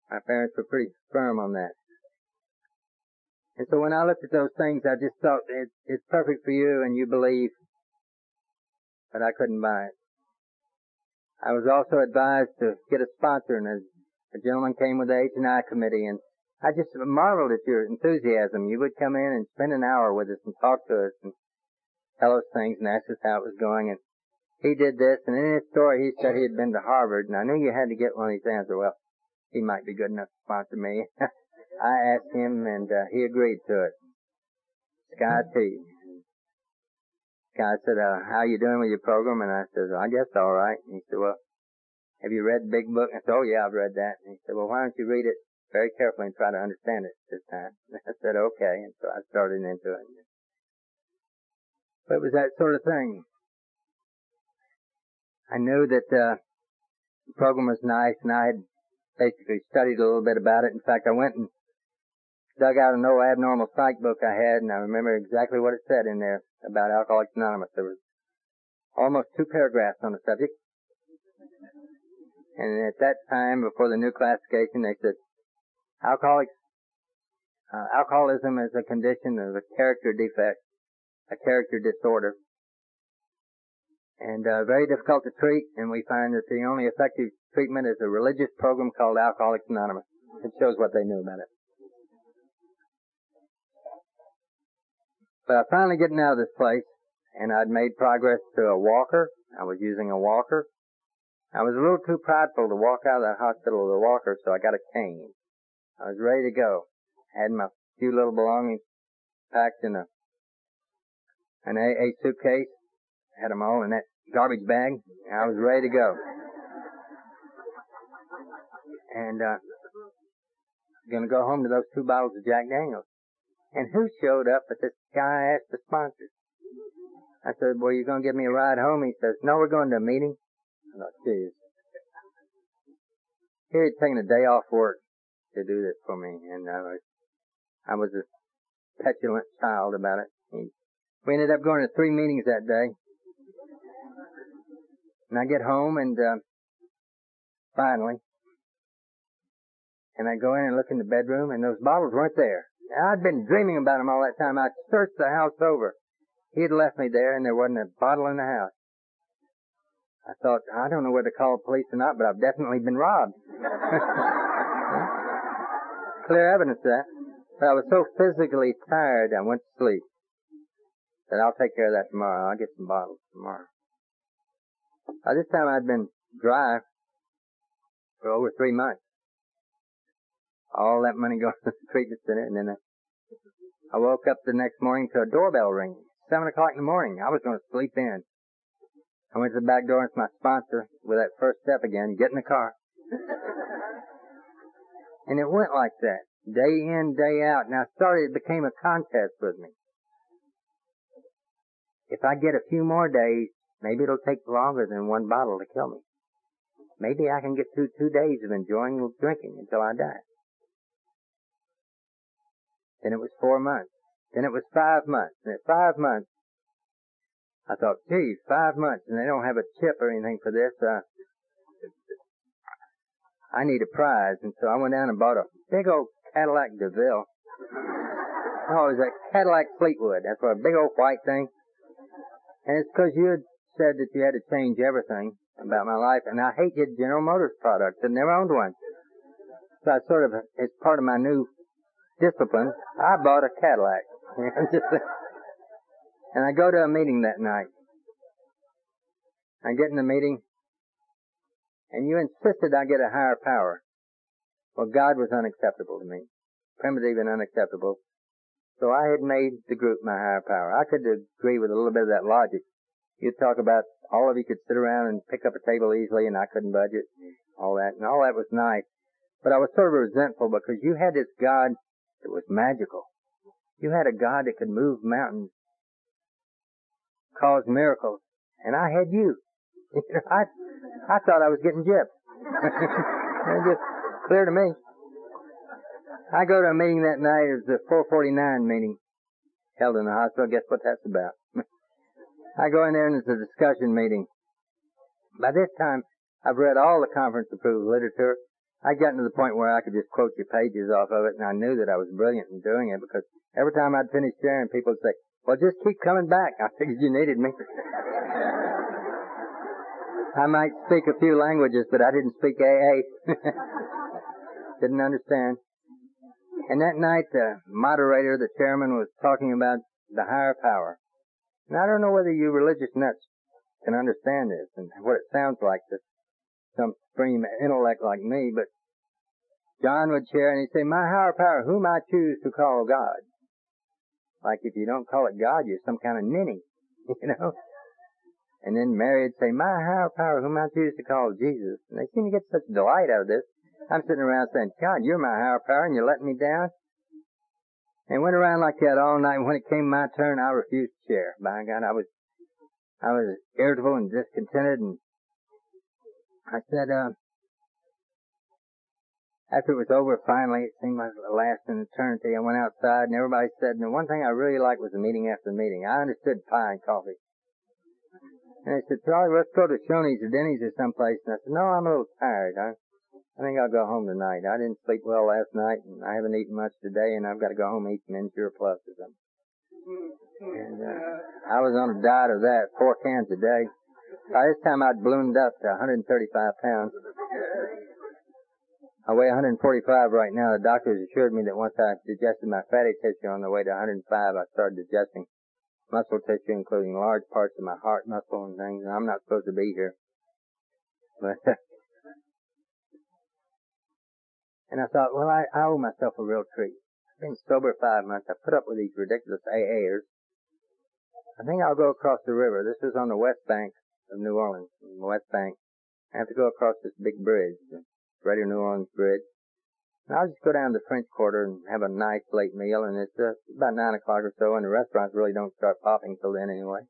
my parents were pretty firm on that. And so when I looked at those things, I just thought it, it's perfect for you and you believe, but I couldn't buy it. I was also advised to get a sponsor, and a, a gentleman came with the H and I committee, and I just marveled at your enthusiasm. You would come in and spend an hour with us and talk to us and tell us things and ask us how it was going. And he did this, and in his story, he said he had been to Harvard, and I knew you had to get one of these answers. Well, he might be good enough to sponsor me. I asked him, and uh, he agreed to it. Sky T. Guy said, uh, how you doing with your program? And I said, I guess all right. And he said, well, have you read the big book? I said, oh yeah, I've read that. And he said, well, why don't you read it very carefully and try to understand it this time. And I said, okay. And so I started into it. But it was that sort of thing. I knew that, uh, the program was nice and I had basically studied a little bit about it. In fact, I went and dug out an old abnormal psych book I had and I remember exactly what it said in there about Alcoholics Anonymous. There was almost two paragraphs on the subject. And at that time, before the new classification, they said, Alcoholics, uh, alcoholism is a condition of a character defect, a character disorder, and uh, very difficult to treat. And we find that the only effective treatment is a religious program called Alcoholics Anonymous. It shows what they knew about it. But I finally getting out of this place, and I'd made progress to a walker. I was using a walker. I was a little too prideful to walk out of that hospital with a walker, so I got a cane. I was ready to go. I Had my few little belongings packed in a an AA suitcase. Had them all in that garbage bag. I was ready to go. And uh, gonna go home to those two bottles of Jack Daniels. And who showed up but this guy asked the sponsors. I said, well, you gonna give me a ride home? He says, no, we're going to a meeting. I thought, geez. He had taken a day off work to do this for me, and I was, I was a petulant child about it. He, we ended up going to three meetings that day. And I get home and, uh, finally, and I go in and look in the bedroom and those bottles weren't there. I'd been dreaming about them all that time. I searched the house over. He had left me there and there wasn't a bottle in the house. I thought, I don't know whether to call the police or not, but I've definitely been robbed. Clear evidence of that. But I was so physically tired I went to sleep. Said, I'll take care of that tomorrow. I'll get some bottles tomorrow. By this time I'd been dry for over three months. All that money going to the treatment center and then I, I woke up the next morning to a doorbell ringing. Seven o'clock in the morning. I was going to sleep in. I went to the back door and it's my sponsor with that first step again, get in the car. and it went like that. Day in, day out. Now started, it became a contest with me. If I get a few more days, maybe it'll take longer than one bottle to kill me. Maybe I can get through two days of enjoying drinking until I die. Then it was four months. Then it was five months. And at five months, I thought, gee, five months and they don't have a chip or anything for this. Uh, I need a prize. And so I went down and bought a big old Cadillac DeVille. Oh, it was a Cadillac Fleetwood. That's what a big old white thing. And it's because you said that you had to change everything about my life. And I hated General Motors products. I'd never owned one. So I sort of, as part of my new discipline, I bought a Cadillac. and I go to a meeting that night. I get in the meeting, and you insisted I get a higher power. Well, God was unacceptable to me. Primitive and unacceptable. So I had made the group my higher power. I could agree with a little bit of that logic. You'd talk about all of you could sit around and pick up a table easily and I couldn't budge it. All that. And all that was nice. But I was sort of resentful because you had this God that was magical. You had a God that could move mountains, cause miracles, and I had you. I, I thought I was getting gypped. it just clear to me. I go to a meeting that night. It was the 449 meeting held in the hospital. Guess what that's about? I go in there and it's a discussion meeting. By this time, I've read all the conference approved literature. I'd gotten to the point where I could just quote you pages off of it, and I knew that I was brilliant in doing it because every time I'd finish sharing, people would say, well, just keep coming back. I figured you needed me. I might speak a few languages, but I didn't speak AA. didn't understand. And that night, the moderator, the chairman, was talking about the higher power. And I don't know whether you religious nuts can understand this and what it sounds like to some supreme intellect like me, but John would share and he'd say, my higher power, whom I choose to call God. Like if you don't call it God, you're some kind of ninny, you know? And then Mary would say, my higher power, whom I choose to call Jesus. And they seem to get such delight out of this. I'm sitting around saying, God, you're my higher power and you're letting me down. And went around like that all night. And when it came my turn, I refused to share. By God, I was, I was irritable and discontented and I said, uh, after it was over finally, it seemed like the last in eternity, I went outside and everybody said, and the one thing I really liked was the meeting after the meeting. I understood pie and coffee. And they said, Charlie, let's go to Shoney's or Denny's or someplace. And I said, no, I'm a little tired. I, I think I'll go home tonight. I didn't sleep well last night and I haven't eaten much today and I've got to go home and eat some Ensure Plus or something. And, uh, I was on a diet of that, four cans a day. By this time I'd ballooned up to 135 pounds. I weigh 145 right now. The doctors assured me that once I digested my fatty tissue on the way to 105, I started digesting muscle tissue, including large parts of my heart muscle and things. And I'm not supposed to be here. But, And I thought, well, I, I owe myself a real treat. I've been sober five months. I put up with these ridiculous AAers. I think I'll go across the river. This is on the west bank of New Orleans, on the west bank. I have to go across this big bridge, the Greater New Orleans Bridge. And I'll just go down to the French Quarter and have a nice late meal, and it's uh, about nine o'clock or so, and the restaurants really don't start popping till then anyway.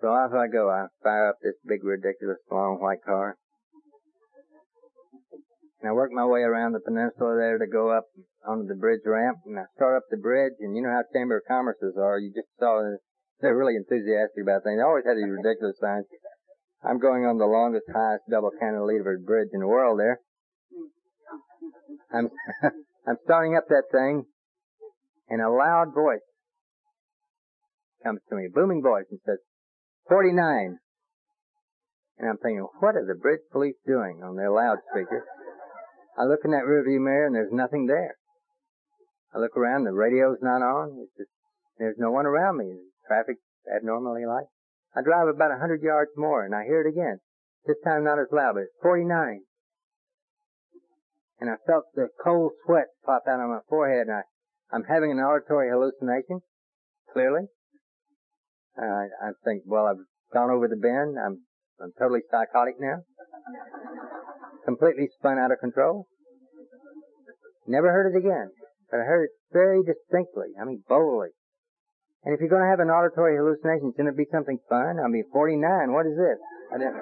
So off I go. I fire up this big, ridiculous, long white car. And I work my way around the peninsula there to go up onto the bridge ramp, and I start up the bridge, and you know how Chamber of Commerce's are. You just saw they're really enthusiastic about things. They always had these ridiculous signs. I'm going on the longest, highest double cantilevered bridge in the world there. I'm, I'm starting up that thing, and a loud voice comes to me, booming voice, and says, 49. And I'm thinking, what are the bridge police doing on their loudspeaker? I look in that rearview mirror and there's nothing there. I look around, the radio's not on. Just, there's no one around me. Traffic abnormally light. I drive about a hundred yards more and I hear it again. This time not as loud, but it's 49 and I felt the cold sweat pop out on my forehead, and I, I'm having an auditory hallucination, clearly. Uh, I think, well, I've gone over the bend. I'm, I'm totally psychotic now. Completely spun out of control. Never heard it again, but I heard it very distinctly. I mean, boldly. And if you're going to have an auditory hallucination, shouldn't it be something fun? I mean, 49. What is this? I didn't.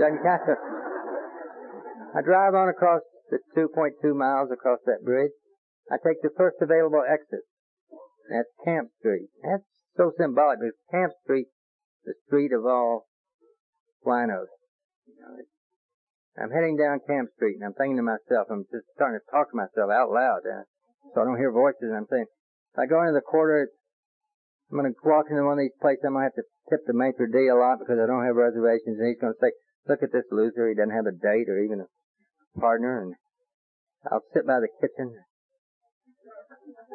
Doesn't count. I drive on across the 2.2 miles across that bridge. I take the first available exit. That's Camp Street. That's so symbolic because Camp Street, the street of all winos. You know, I'm heading down Camp Street and I'm thinking to myself, I'm just starting to talk to myself out loud, uh, so I don't hear voices. I'm saying, if I go into the quarter, I'm going to walk into one of these places. I might have to tip the maitre d' a lot because I don't have reservations, and he's going to say, "Look at this loser. He doesn't have a date or even a partner, and I'll sit by the kitchen,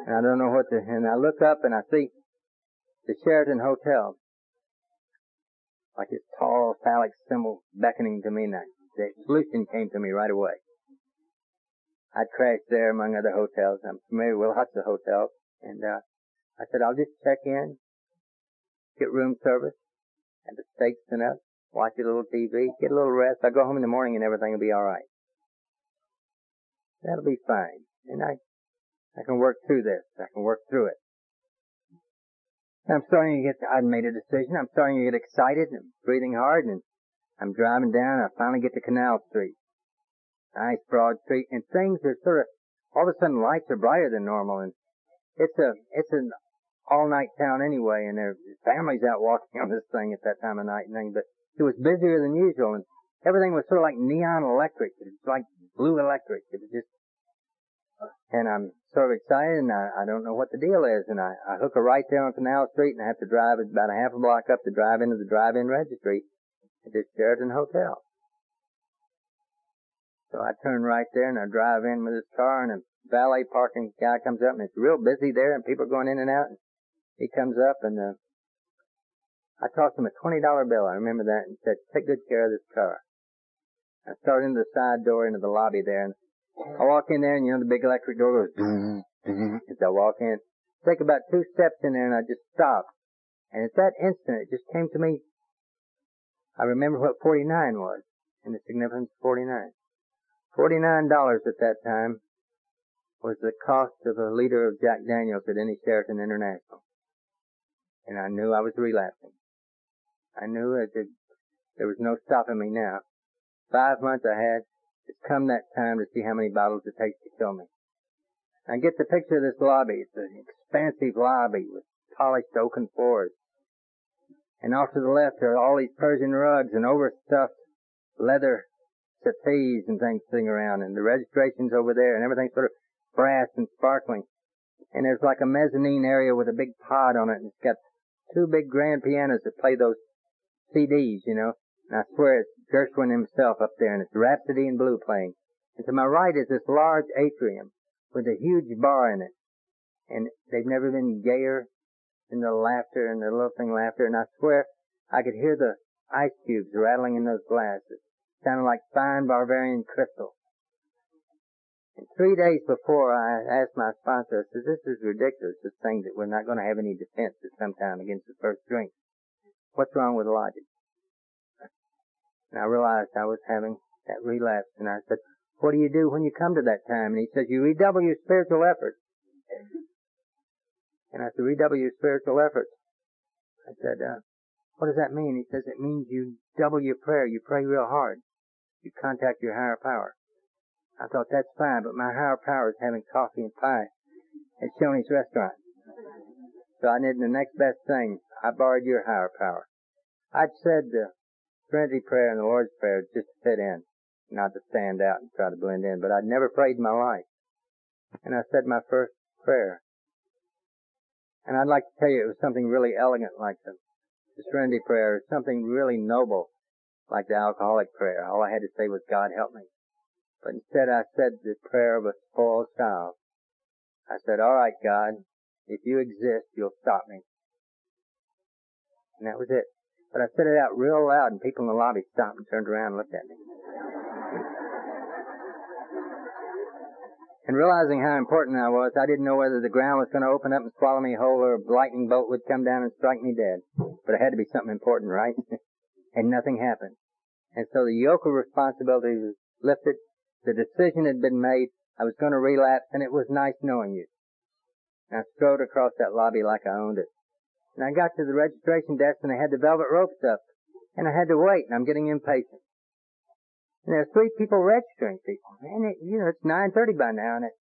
and I don't know what to, and I look up and I see the Sheraton Hotel, like this tall phallic symbol beckoning to me, and I, the solution came to me right away. I'd crashed there among other hotels. I'm familiar with lots of hotels, and uh, I said I'll just check in, get room service, have the steak sent up, watch a little TV, get a little rest. I'll go home in the morning and everything will be all right. That'll be fine. And I, I can work through this. I can work through it. I'm starting to get, I've made a decision. I'm starting to get excited and breathing hard and I'm driving down. And I finally get to Canal Street. Nice broad street and things are sort of, all of a sudden lights are brighter than normal and it's a, it's an all night town anyway and there's families out walking on this thing at that time of night and things, but it was busier than usual and everything was sort of like neon electric. It's like blue electric. It was just and I'm sort of excited, and I, I don't know what the deal is. And I, I hook a right there on Canal Street, and I have to drive about a half a block up to drive into the drive-in registry at this Sheraton Hotel. So I turn right there, and I drive in with this car, and a valet parking guy comes up, and it's real busy there, and people are going in and out. And he comes up, and uh, I tossed him a twenty dollar bill. I remember that, and said, "Take good care of this car." I started into the side door into the lobby there, and I walk in there and you know the big electric door goes boom, boom as I walk in. Take about two steps in there and I just stop. And at that instant it just came to me, I remember what 49 was and the significance of 49. $49 at that time was the cost of a liter of Jack Daniels at any Sheraton International. And I knew I was relapsing. I knew that there was no stopping me now. Five months I had it's come that time to see how many bottles it takes to kill me. I get the picture of this lobby. It's an expansive lobby with polished oaken floors. And off to the left are all these Persian rugs and overstuffed leather settees and things sitting around and the registration's over there and everything's sort of brass and sparkling. And there's like a mezzanine area with a big pod on it and it's got two big grand pianos that play those CDs, you know. And I swear it's Gershwin himself up there, and it's Rhapsody in Blue playing. And to my right is this large atrium with a huge bar in it. And they've never been gayer than the laughter and the thing laughter. And I swear I could hear the ice cubes rattling in those glasses. Sounding like fine Bavarian crystal. And three days before, I asked my sponsor, I said, this is ridiculous, this thing that we're not going to have any defense at some time against the first drink. What's wrong with logic? And I realized I was having that relapse, and I said, what do you do when you come to that time? And he says, you redouble your spiritual efforts. And I said, redouble your spiritual efforts. I said, uh, what does that mean? He says, it means you double your prayer. You pray real hard. You contact your higher power. I thought that's fine, but my higher power is having coffee and pie at Shoney's restaurant. So I did the next best thing. I borrowed your higher power. I'd said the Serenity prayer and the Lord's prayer just to fit in, not to stand out and try to blend in, but I'd never prayed in my life. And I said my first prayer. And I'd like to tell you it was something really elegant like the, the Serenity prayer, something really noble like the alcoholic prayer. All I had to say was, God help me. But instead I said the prayer of a spoiled child. I said, all right, God, if you exist, you'll stop me. And that was it. But I said it out real loud and people in the lobby stopped and turned around and looked at me. And realizing how important I was, I didn't know whether the ground was going to open up and swallow me whole or a lightning bolt would come down and strike me dead. But it had to be something important, right? and nothing happened. And so the yoke of responsibility was lifted the decision had been made. I was going to relapse, and it was nice knowing you. And I strode across that lobby like I owned it. And I got to the registration desk, and they had the velvet ropes up. And I had to wait, and I'm getting impatient. And there's three people registering people. And it, you know, it's 9.30 by now, and it,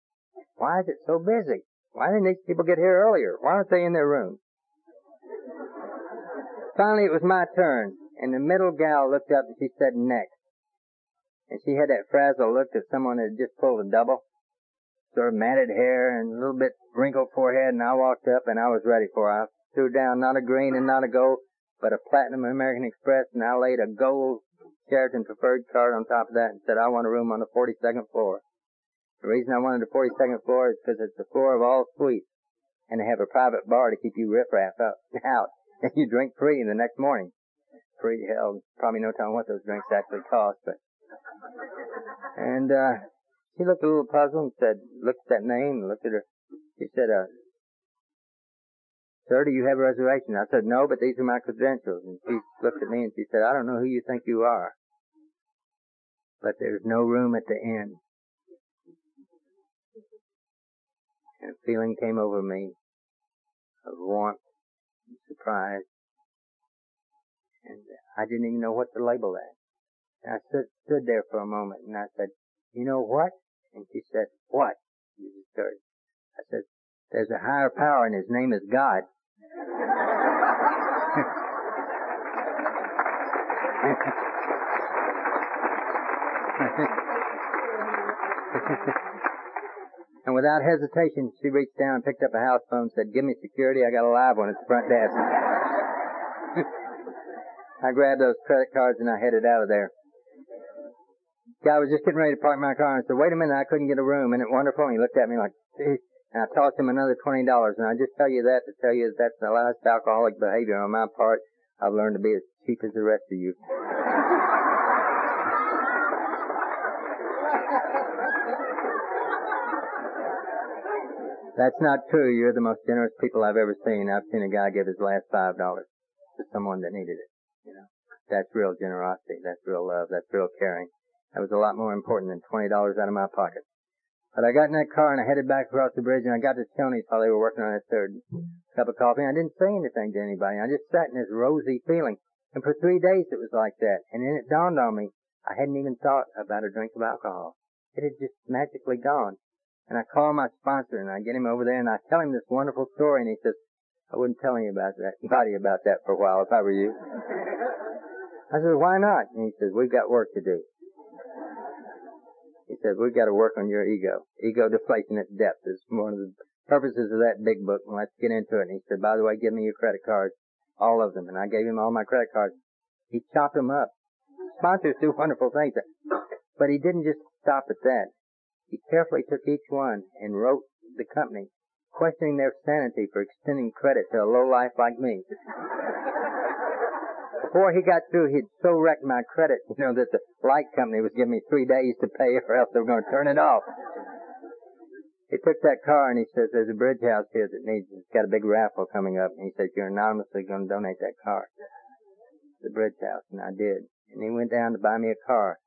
why is it so busy? Why didn't these people get here earlier? Why aren't they in their rooms? Finally, it was my turn, and the middle gal looked up and she said, next and she had that frazzled look of someone that had just pulled a double. Sort of matted hair and a little bit wrinkled forehead, and I walked up and I was ready for her. I threw down not a green and not a gold, but a platinum American Express, and I laid a gold Sheraton preferred card on top of that and said, I want a room on the 42nd floor. The reason I wanted the 42nd floor is because it's the floor of all suites, and they have a private bar to keep you riffraff up, out, and you drink free the next morning. Free hell, probably no telling what those drinks actually cost, but and uh, she looked a little puzzled and said, looked at that name, looked at her. She said, uh, Sir, do you have a reservation? I said, no, but these are my credentials. And she looked at me and she said, I don't know who you think you are, but there's no room at the inn. And a feeling came over me of warmth and surprise. And I didn't even know what to label that. And I stood, stood there for a moment and I said, you know what? And she said, what? I said, there's a higher power and his name is God. and without hesitation, she reached down and picked up a house phone and said, give me security, I got a live one at the front desk. I grabbed those credit cards and I headed out of there guy was just getting ready to park my car and said, wait a minute, I couldn't get a room. And it wonderful. And he looked at me like, Gee. and I tossed him another $20. And I just tell you that to tell you that that's the last alcoholic behavior on my part. I've learned to be as cheap as the rest of you. That's not true. You're the most generous people I've ever seen. I've seen a guy give his last five dollars to someone that needed it. You know, that's real generosity. That's real love. That's real caring. That was a lot more important than twenty dollars out of my pocket. But I got in that car and I headed back across the bridge and I got to Tony's while they were working on that third cup of coffee. I didn't say anything to anybody. I just sat in this rosy feeling. And for three days it was like that. And then it dawned on me I hadn't even thought about a drink of alcohol. It had just magically gone. And I call my sponsor and I get him over there and I tell him this wonderful story and he says, I wouldn't tell any about that, anybody about that for a while if I were you. I said, why not? And he says, we've got work to do. He said, we've got to work on your ego. Ego deflation at depth is one of the purposes of that big book. And let's get into it. And he said, by the way, give me your credit cards. All of them. And I gave him all my credit cards. He chopped them up. Sponsors do wonderful things. But he didn't just stop at that. He carefully took each one and wrote the company, questioning their sanity for extending credit to a low life like me before he got through, he'd so wrecked my credit, you know, that the light company was giving me three days to pay or else they were going to turn it off. he took that car and he says, there's a bridge house here that needs, it's got a big raffle coming up. And he says, you're anonymously going to donate that car the bridge house. And I did. And he went down to buy me a car.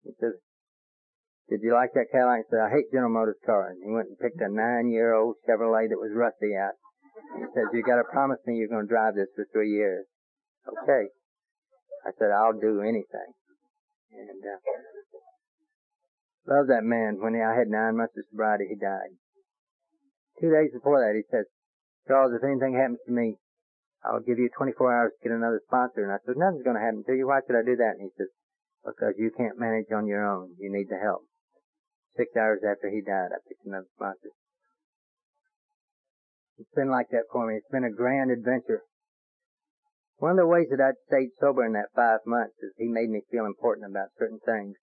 He says, did you like that Cadillac? I said, I hate General Motors cars. He went and picked a nine-year-old Chevrolet that was rusty out. He says, you got to promise me you're going to drive this for three years. Okay. I said, I'll do anything. And, uh, love that man. When I had nine months of sobriety, he died. Two days before that, he says, Charles, if anything happens to me, I'll give you 24 hours to get another sponsor. And I said, nothing's going to happen to you. Why should I do that? And he says, because you can't manage on your own. You need the help. Six hours after he died, I picked another sponsor. It's been like that for me. It's been a grand adventure. One of the ways that I'd stayed sober in that five months is he made me feel important about certain things.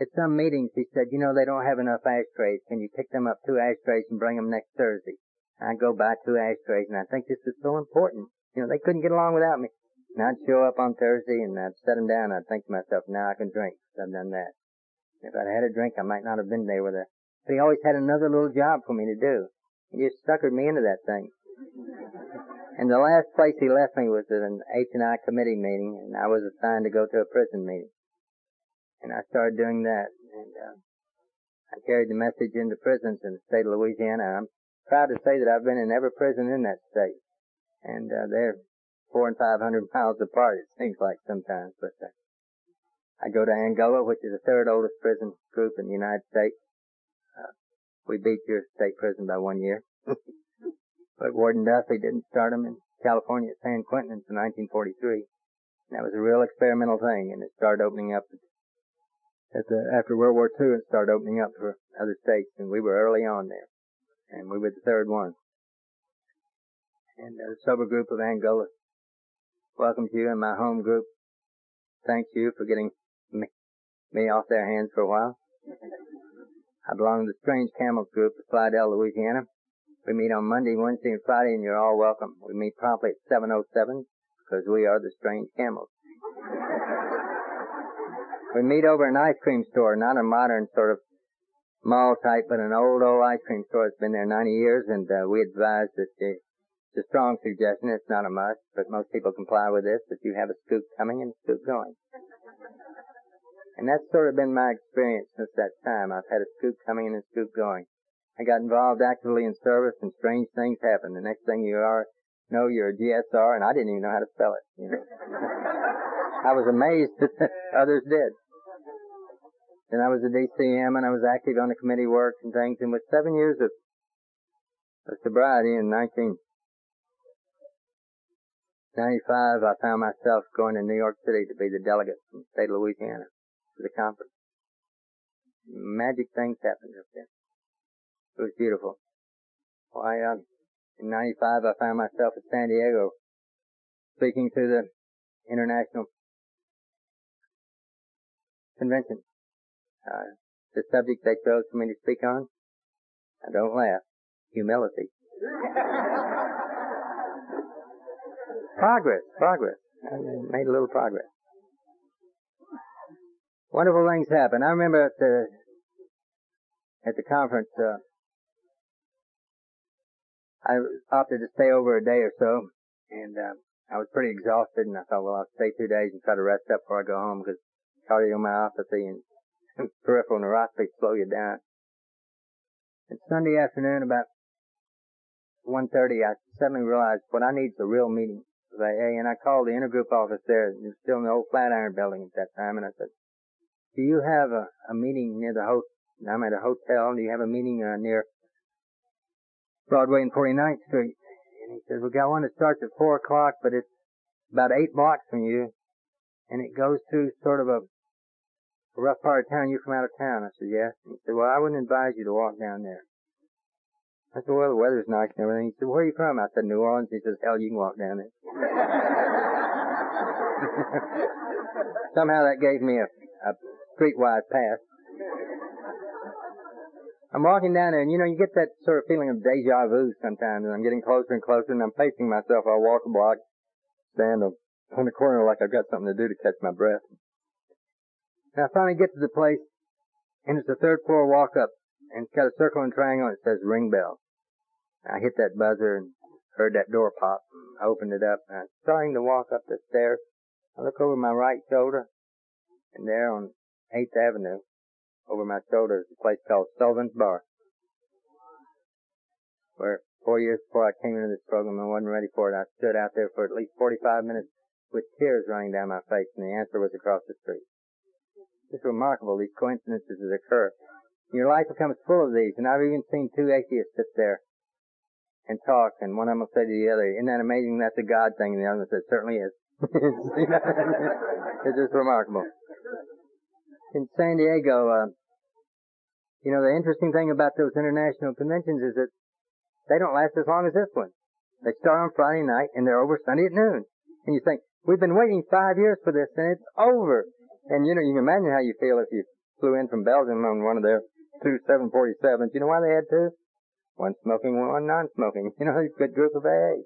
At some meetings, he said, you know, they don't have enough ashtrays. Can you pick them up two ashtrays and bring them next Thursday? I'd go buy two ashtrays, and I think this is so important. You know, they couldn't get along without me. And I'd show up on Thursday, and I'd set them down, and I'd think to myself, now I can drink. I've done that. If I'd had a drink, I might not have been there with her. But he always had another little job for me to do. He just suckered me into that thing. And the last place he left me was at an H&I committee meeting, and I was assigned to go to a prison meeting. And I started doing that, and uh, I carried the message into prisons in the state of Louisiana. I'm proud to say that I've been in every prison in that state, and uh, they're four and five hundred miles apart. It seems like sometimes, but uh, I go to Angola, which is the third oldest prison group in the United States. Uh, we beat your state prison by one year. but Warden Duffy didn't start them in California at San Quentin until 1943. And that was a real experimental thing, and it started opening up the, after World War II. It started opening up for other states, and we were early on there, and we were the third one. And the sober group of Angola welcomes you, and my home group thanks you for getting me, me off their hands for a while. I belong to the Strange Camels group of Slidell, Louisiana. We meet on Monday, Wednesday, and Friday, and you're all welcome. We meet promptly at 7.07 because we are the Strange Camels. we meet over an ice cream store, not a modern sort of mall type, but an old, old ice cream store that's been there 90 years, and uh, we advise that uh, it's a strong suggestion. It's not a must, but most people comply with this, that you have a scoop coming and a scoop going. And that's sort of been my experience since that time. I've had a scoop coming and a scoop going. I got involved actively in service and strange things happen. The next thing you are, know you're a GSR and I didn't even know how to spell it. You know? I was amazed that others did. Then I was a DCM and I was active on the committee work and things. And with seven years of, of sobriety in 1995, I found myself going to New York City to be the delegate from the state of Louisiana to the conference. Magic things happened up there. It was beautiful. Why, uh, in 95 I found myself at San Diego speaking to the international convention. Uh, the subject they chose for me to speak on, I don't laugh, humility. progress, progress. I made a little progress wonderful things happen. I remember at the at the conference, uh, I opted to stay over a day or so, and uh, I was pretty exhausted. And I thought, well, I'll stay two days and try to rest up before I go home because cardiomyopathy and peripheral neuropathy slow you down. And Sunday afternoon, about 1.30, I suddenly realized what I need is a real meeting and I called the intergroup office there. and It was still in the old Flatiron building at that time, and I said, do you have a, a meeting near the host? I'm at a hotel. Do you have a meeting uh, near Broadway and 49th Street? And he says, we've got one that starts at 4 o'clock, but it's about 8 blocks from you, and it goes through sort of a, a rough part of town. You're from out of town? I said, yes. And he said, well, I wouldn't advise you to walk down there. I said, well, the weather's nice and everything. He said, where are you from? I said, New Orleans. He says, hell, you can walk down there. Somehow that gave me a, a streetwise path. I'm walking down there, and you know, you get that sort of feeling of deja vu sometimes, and I'm getting closer and closer, and I'm pacing myself. I'll walk a block, stand on the corner like I've got something to do to catch my breath. And I finally get to the place, and it's the third floor walk up and it's got a circle and triangle and it says ring bell. I hit that buzzer and heard that door pop. I opened it up and I was starting to walk up the stairs. I look over my right shoulder and there on 8th Avenue, over my shoulder is a place called Sullivan's Bar. Where four years before I came into this program and wasn't ready for it, I stood out there for at least 45 minutes with tears running down my face and the answer was across the street. It's remarkable these coincidences that occur. Your life becomes full of these and I've even seen two atheists sit there and talk and one of them will say to the other, isn't that amazing that's a God thing? And the other one says, certainly is. it's just remarkable. In San Diego, uh, you know, the interesting thing about those international conventions is that they don't last as long as this one. They start on Friday night and they're over Sunday at noon. And you think, we've been waiting five years for this and it's over. And you know, you can imagine how you feel if you flew in from Belgium on one of their two 747s. You know why they had two? One smoking, one non-smoking. You know, a good group of AA.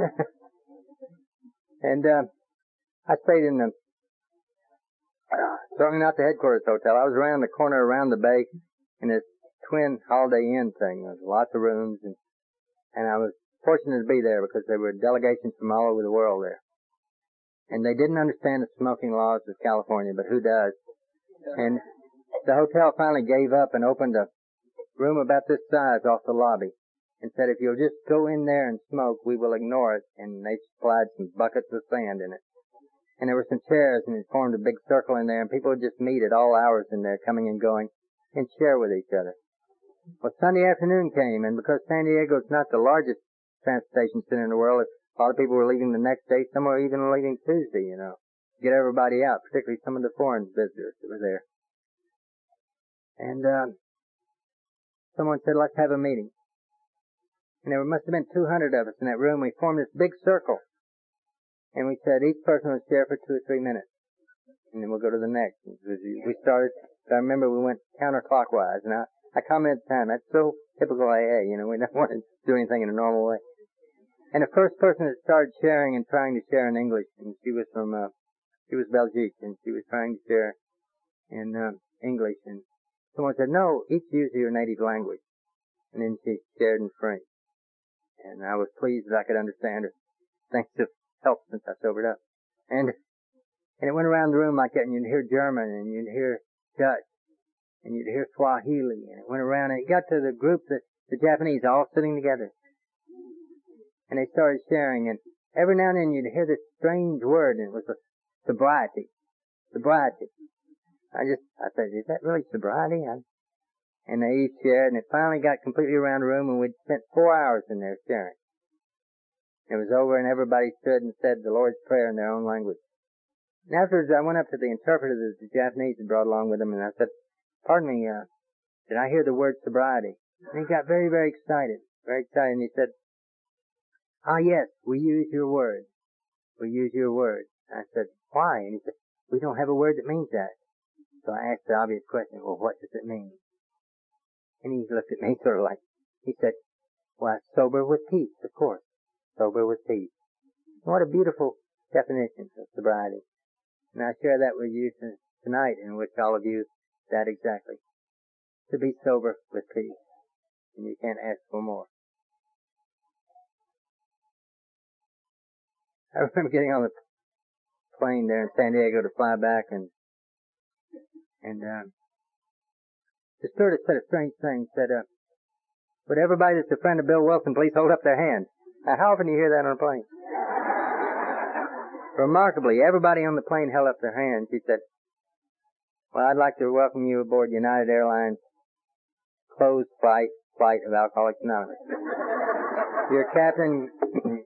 and, uh, I stayed in the, certainly not the headquarters hotel. I was around the corner around the bay in this twin Holiday Inn thing. There was lots of rooms and, and I was fortunate to be there because there were delegations from all over the world there. And they didn't understand the smoking laws of California, but who does? And the hotel finally gave up and opened a room about this size off the lobby and said, if you'll just go in there and smoke, we will ignore it. And they supplied some buckets of sand in it. And there were some chairs and it formed a big circle in there and people would just meet at all hours in there coming and going and share with each other. Well, Sunday afternoon came, and because San Diego is not the largest transportation center in the world, a lot of people were leaving the next day. Some were even leaving Tuesday, you know, to get everybody out, particularly some of the foreign visitors that were there. And uh, someone said, let's have a meeting. And there must have been 200 of us in that room. We formed this big circle. And we said each person would share for two or three minutes. And then we'll go to the next. We started, I remember we went counterclockwise. And I, I commented time, that's so typical AA, you know, we don't want to do anything in a normal way. And the first person that started sharing and trying to share in English, and she was from, uh, she was Belgique, and she was trying to share in uh, English, and someone said, no, each use your native language. And then she shared in French. And I was pleased that I could understand her, thanks to help since I sobered up. And, and it went around the room like that, and you'd hear German, and you'd hear Dutch, and you'd hear Swahili, and it went around, and it got to the group that the Japanese all sitting together, and they started sharing, and every now and then you'd hear this strange word, and it was sobriety, sobriety. I just, I said, is that really sobriety? I, and they each shared, and it finally got completely around the room, and we'd spent four hours in there sharing. It was over, and everybody stood and said the Lord's Prayer in their own language. And afterwards, I went up to the interpreter that the Japanese had brought along with them, and I said, pardon me, uh, did I hear the word sobriety? And he got very, very excited, very excited, and he said, ah yes, we use your word. We use your word. I said, why? And he said, we don't have a word that means that. So I asked the obvious question, well, what does it mean? And he looked at me sort of like, he said, well, sober with peace, of course. Sober with peace. What a beautiful definition of sobriety. And I share that with you tonight in which all of you that exactly. To be sober with peace. And you can't ask for more. I remember getting on the plane there in San Diego to fly back and, and, uh, the stewardess said a strange thing, said, uh, would everybody that's a friend of Bill Wilson please hold up their hand? Now, how often do you hear that on a plane? Remarkably, everybody on the plane held up their hand. She said, well, I'd like to welcome you aboard United Airlines closed flight flight of Alcoholics Anonymous. Your captain,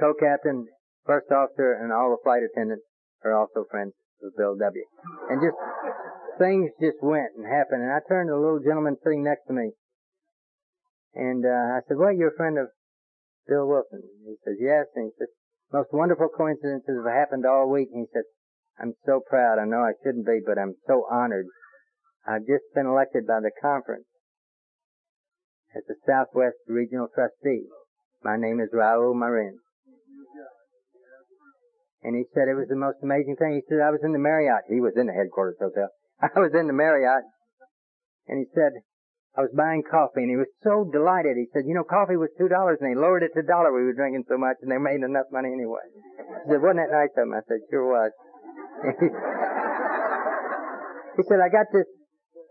co-captain, first officer, and all the flight attendants are also friends of Bill W. And just things just went and happened. And I turned to the little gentleman sitting next to me, and uh, I said, "Well, you're a friend of Bill Wilson." He says, "Yes." And he says, "Most wonderful coincidences have happened all week." And he says, I'm so proud. I know I shouldn't be, but I'm so honored. I've just been elected by the conference as the Southwest Regional Trustee. My name is Raul Marin. And he said it was the most amazing thing. He said I was in the Marriott. He was in the headquarters hotel. I was in the Marriott, and he said, I was buying coffee, and he was so delighted. He said, you know, coffee was $2, and they lowered it to a dollar. We were drinking so much, and they made enough money anyway. He said, wasn't that nice of him? I said, sure was. he said, I got this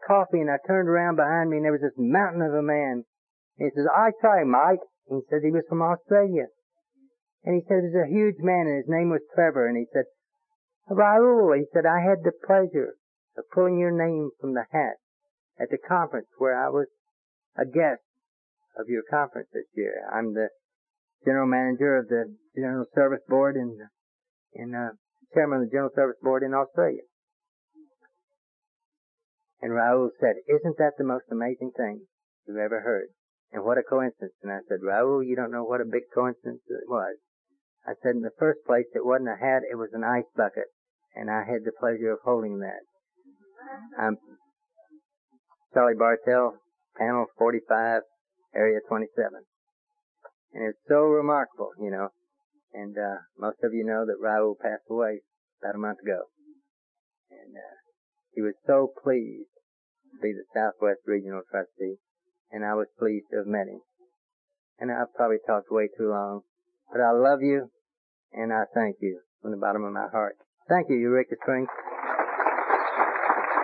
coffee, and I turned around behind me, and there was this mountain of a man. He says, I him, Mike. And he said he was from Australia. And he said he was a huge man, and his name was Trevor. And he said, Raoul, he said, I had the pleasure of pulling your name from the hat at the conference where I was a guest of your conference this year. I'm the general manager of the General Service Board in, in, uh, chairman of the General Service Board in Australia. And Raoul said, isn't that the most amazing thing you've ever heard? And what a coincidence. And I said, Raoul, you don't know what a big coincidence it was. I said, in the first place, it wasn't a hat, it was an ice bucket. And I had the pleasure of holding that. I'm Charlie Bartel, panel 45, area 27. And it's so remarkable, you know. And, uh, most of you know that Raul passed away about a month ago. And, uh, he was so pleased to be the Southwest Regional Trustee, and I was pleased to have met him. And I've probably talked way too long, but I love you, and I thank you from the bottom of my heart. Thank you, Eureka Springs.